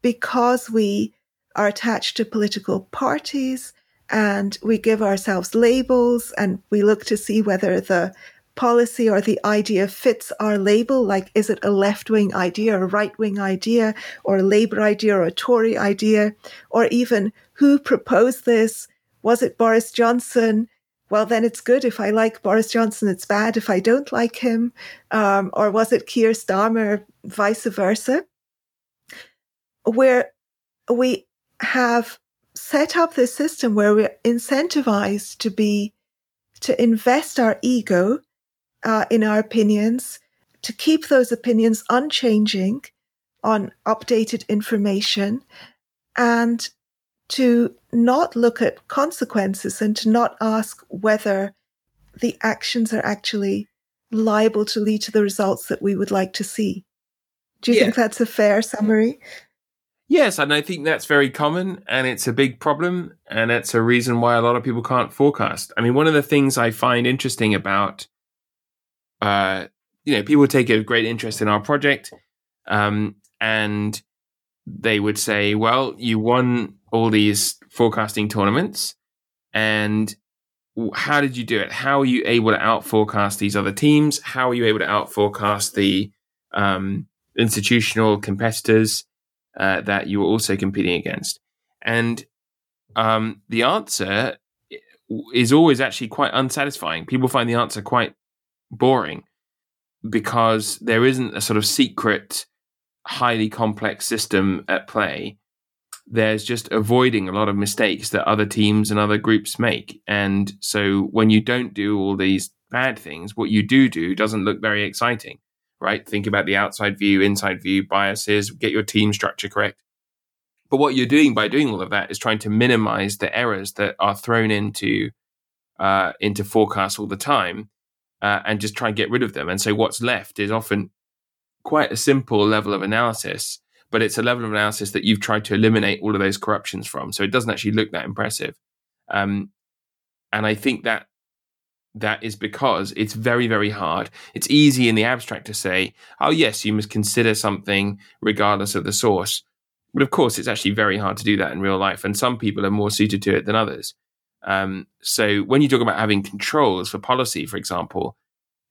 S1: because we are attached to political parties and we give ourselves labels and we look to see whether the policy or the idea fits our label. Like, is it a left wing idea, or a right wing idea, or a Labour idea, or a Tory idea, or even who proposed this? Was it Boris Johnson? Well, then it's good. If I like Boris Johnson, it's bad if I don't like him. Um, or was it Keir Starmer, vice versa? Where we have set up this system where we're incentivized to be, to invest our ego uh, in our opinions, to keep those opinions unchanging on updated information, and to not look at consequences and to not ask whether the actions are actually liable to lead to the results that we would like to see. Do you yeah. think that's a fair summary?
S2: Yes, and I think that's very common and it's a big problem and it's a reason why a lot of people can't forecast. I mean, one of the things I find interesting about uh, you know, people take a great interest in our project, um, and they would say, "Well, you won all these forecasting tournaments, and how did you do it? How are you able to out forecast these other teams? How are you able to out forecast the um, institutional competitors uh, that you were also competing against?" And um, the answer is always actually quite unsatisfying. People find the answer quite boring because there isn't a sort of secret, highly complex system at play. There's just avoiding a lot of mistakes that other teams and other groups make. And so when you don't do all these bad things, what you do do doesn't look very exciting, right? Think about the outside view, inside view, biases, get your team structure correct. But what you're doing by doing all of that is trying to minimize the errors that are thrown into uh, into forecasts all the time uh, and just try and get rid of them. And so what's left is often quite a simple level of analysis, but it's a level of analysis that you've tried to eliminate all of those corruptions from. So it doesn't actually look that impressive. Um, and I think that that is because it's very, very hard. It's easy in the abstract to say, oh, yes, you must consider something regardless of the source. But of course, it's actually very hard to do that in real life. And some people are more suited to it than others. Um, so when you talk about having controls for policy, for example,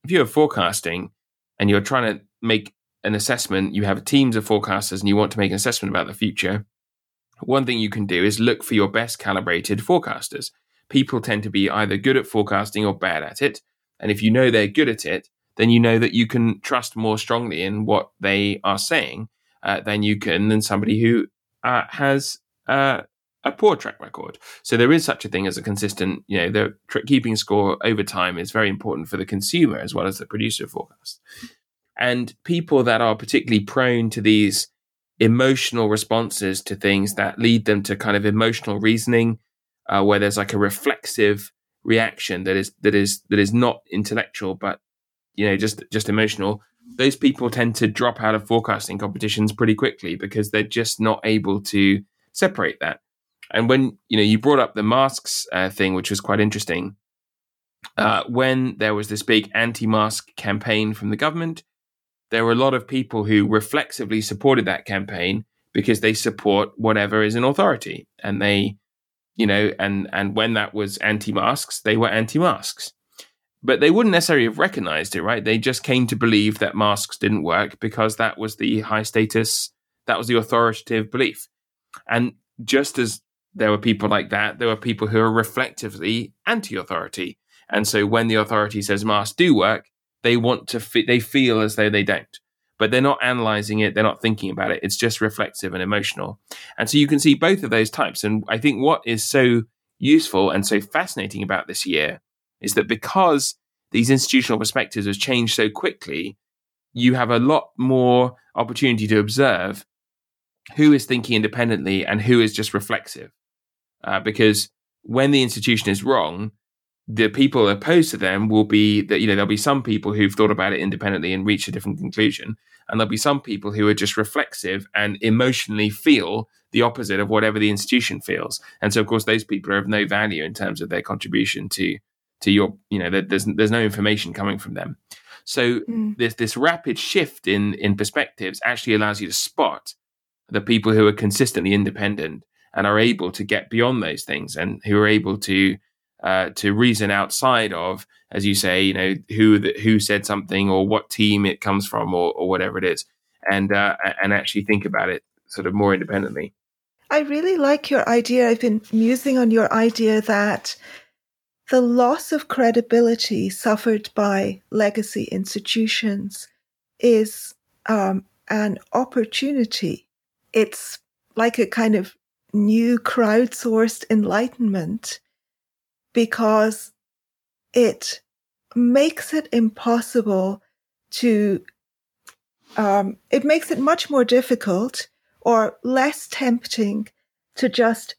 S2: if you're forecasting and you're trying to make an assessment, you have teams of forecasters and you want to make an assessment about the future, one thing you can do is look for your best calibrated forecasters. People tend to be either good at forecasting or bad at it. And if you know they're good at it, then you know that you can trust more strongly in what they are saying uh, than you can than somebody who uh, has uh, a poor track record. So there is such a thing as a consistent, you know, the tr- keeping score over time is very important for the consumer as well as the producer forecast. And people that are particularly prone to these emotional responses to things that lead them to kind of emotional reasoning, uh, where there's like a reflexive reaction that is that is that is not intellectual but you know just just emotional those people tend to drop out of forecasting competitions pretty quickly because they're just not able to separate that and when you know you brought up the masks uh, thing which was quite interesting uh, when there was this big anti-mask campaign from the government there were a lot of people who reflexively supported that campaign because they support whatever is in authority. And they you know and and when that was anti-masks they were anti-masks. But they wouldn't necessarily have recognized it right? They just came to believe that masks didn't work because that was the high status that was the authoritative belief. And just as there were people like that. There were people who are reflectively anti-authority. And so when the authority says masks do work they want to they feel as though they don't. But they're not analyzing it. They're not thinking about it. It's just reflexive and emotional. And so you can see both of those types. And i think what is so useful and so fascinating about this year is that because these institutional perspectives have changed so quickly you have a lot more opportunity to observe who is thinking independently and who is just reflexive uh, because when the institution is wrong the people opposed to them will be that you know there'll be some people who've thought about it independently and reached a different conclusion and there'll be some people who are just reflexive and emotionally feel the opposite of whatever the institution feels and so of course those people are of no value in terms of their contribution to to your you know there's there's no information coming from them so mm. this this rapid shift in in perspectives actually allows you to spot the people who are consistently independent and are able to get beyond those things and who are able to uh, to reason outside of, as you say, you know who the, who said something or what team it comes from or, or whatever it is, and uh, and actually think about it sort of more independently.
S1: I really like your idea. I've been musing on your idea that the loss of credibility suffered by legacy institutions is um, an opportunity. It's like a kind of new crowdsourced enlightenment because it makes it impossible to, um, it makes it much more difficult or less tempting to just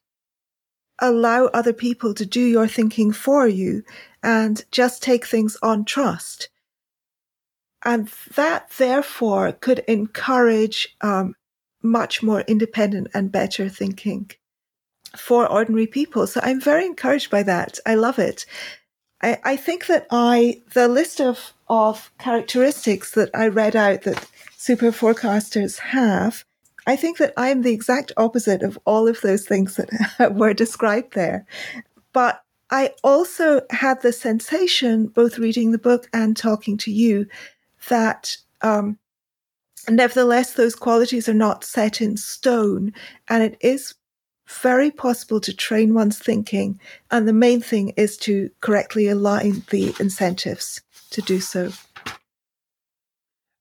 S1: allow other people to do your thinking for you and just take things on trust. And that therefore could encourage um, much more independent and better thinking for ordinary people. So I'm very encouraged by that. I love it. I, I think that I, the list of, of characteristics that I read out that super forecasters have, I think that I'm the exact opposite of all of those things that were described there. But I also had the sensation, both reading the book and talking to you, that um, nevertheless, those qualities are not set in stone. And it is very possible to train one's thinking. And the main thing is to correctly align the incentives to do so.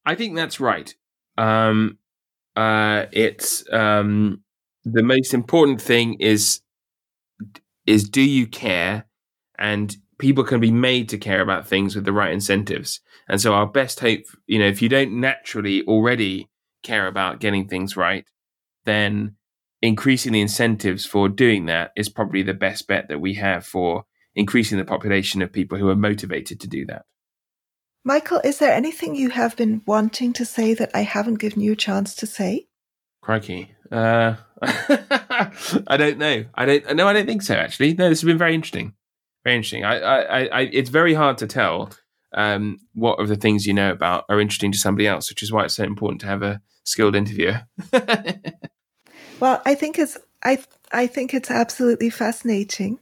S2: I think that's right. Um, uh, it's um, the most important thing is is do you care, and people can be made to care about things with the right incentives. And so, our best hope, you know, if you don't naturally already care about getting things right, then increasing the incentives for doing that is probably the best bet that we have for increasing the population of people who are motivated to do that.
S1: Michael, is there anything you have been wanting to say that I haven't given you a chance to say?
S2: Crikey. Uh, I don't know. I don't. No, I don't think so. Actually, no. This has been very interesting. Very interesting. I, I, I it's very hard to tell um, what of the things you know about are interesting to somebody else, which is why it's so important to have a skilled interviewer.
S1: Well, I think it's I I think it's absolutely fascinating,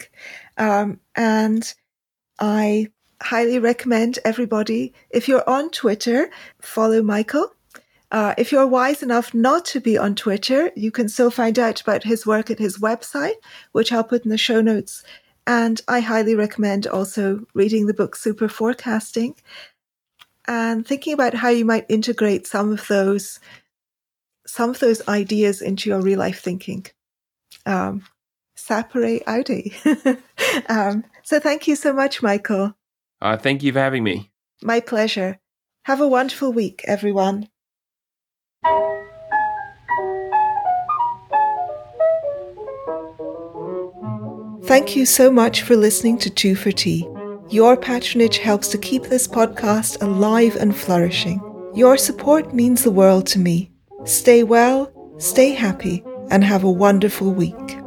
S1: um, and I highly recommend everybody if you're on Twitter follow Michael, Uh, if you're wise enough not to be on Twitter, you can still find out about his work at his website, which I'll put in the show notes. And I highly recommend also reading the book Super Forecasting and thinking about how you might integrate some of those some of those ideas into your real life thinking. Um, sapere aude. um, so thank you so much, Michael.
S2: Uh, thank you for having me.
S1: My pleasure. Have a wonderful week, everyone. Thank you so much for listening to Two for Tea. Your patronage helps to keep this podcast alive and flourishing. Your support means the world to me. Stay well, stay happy, and have a wonderful week.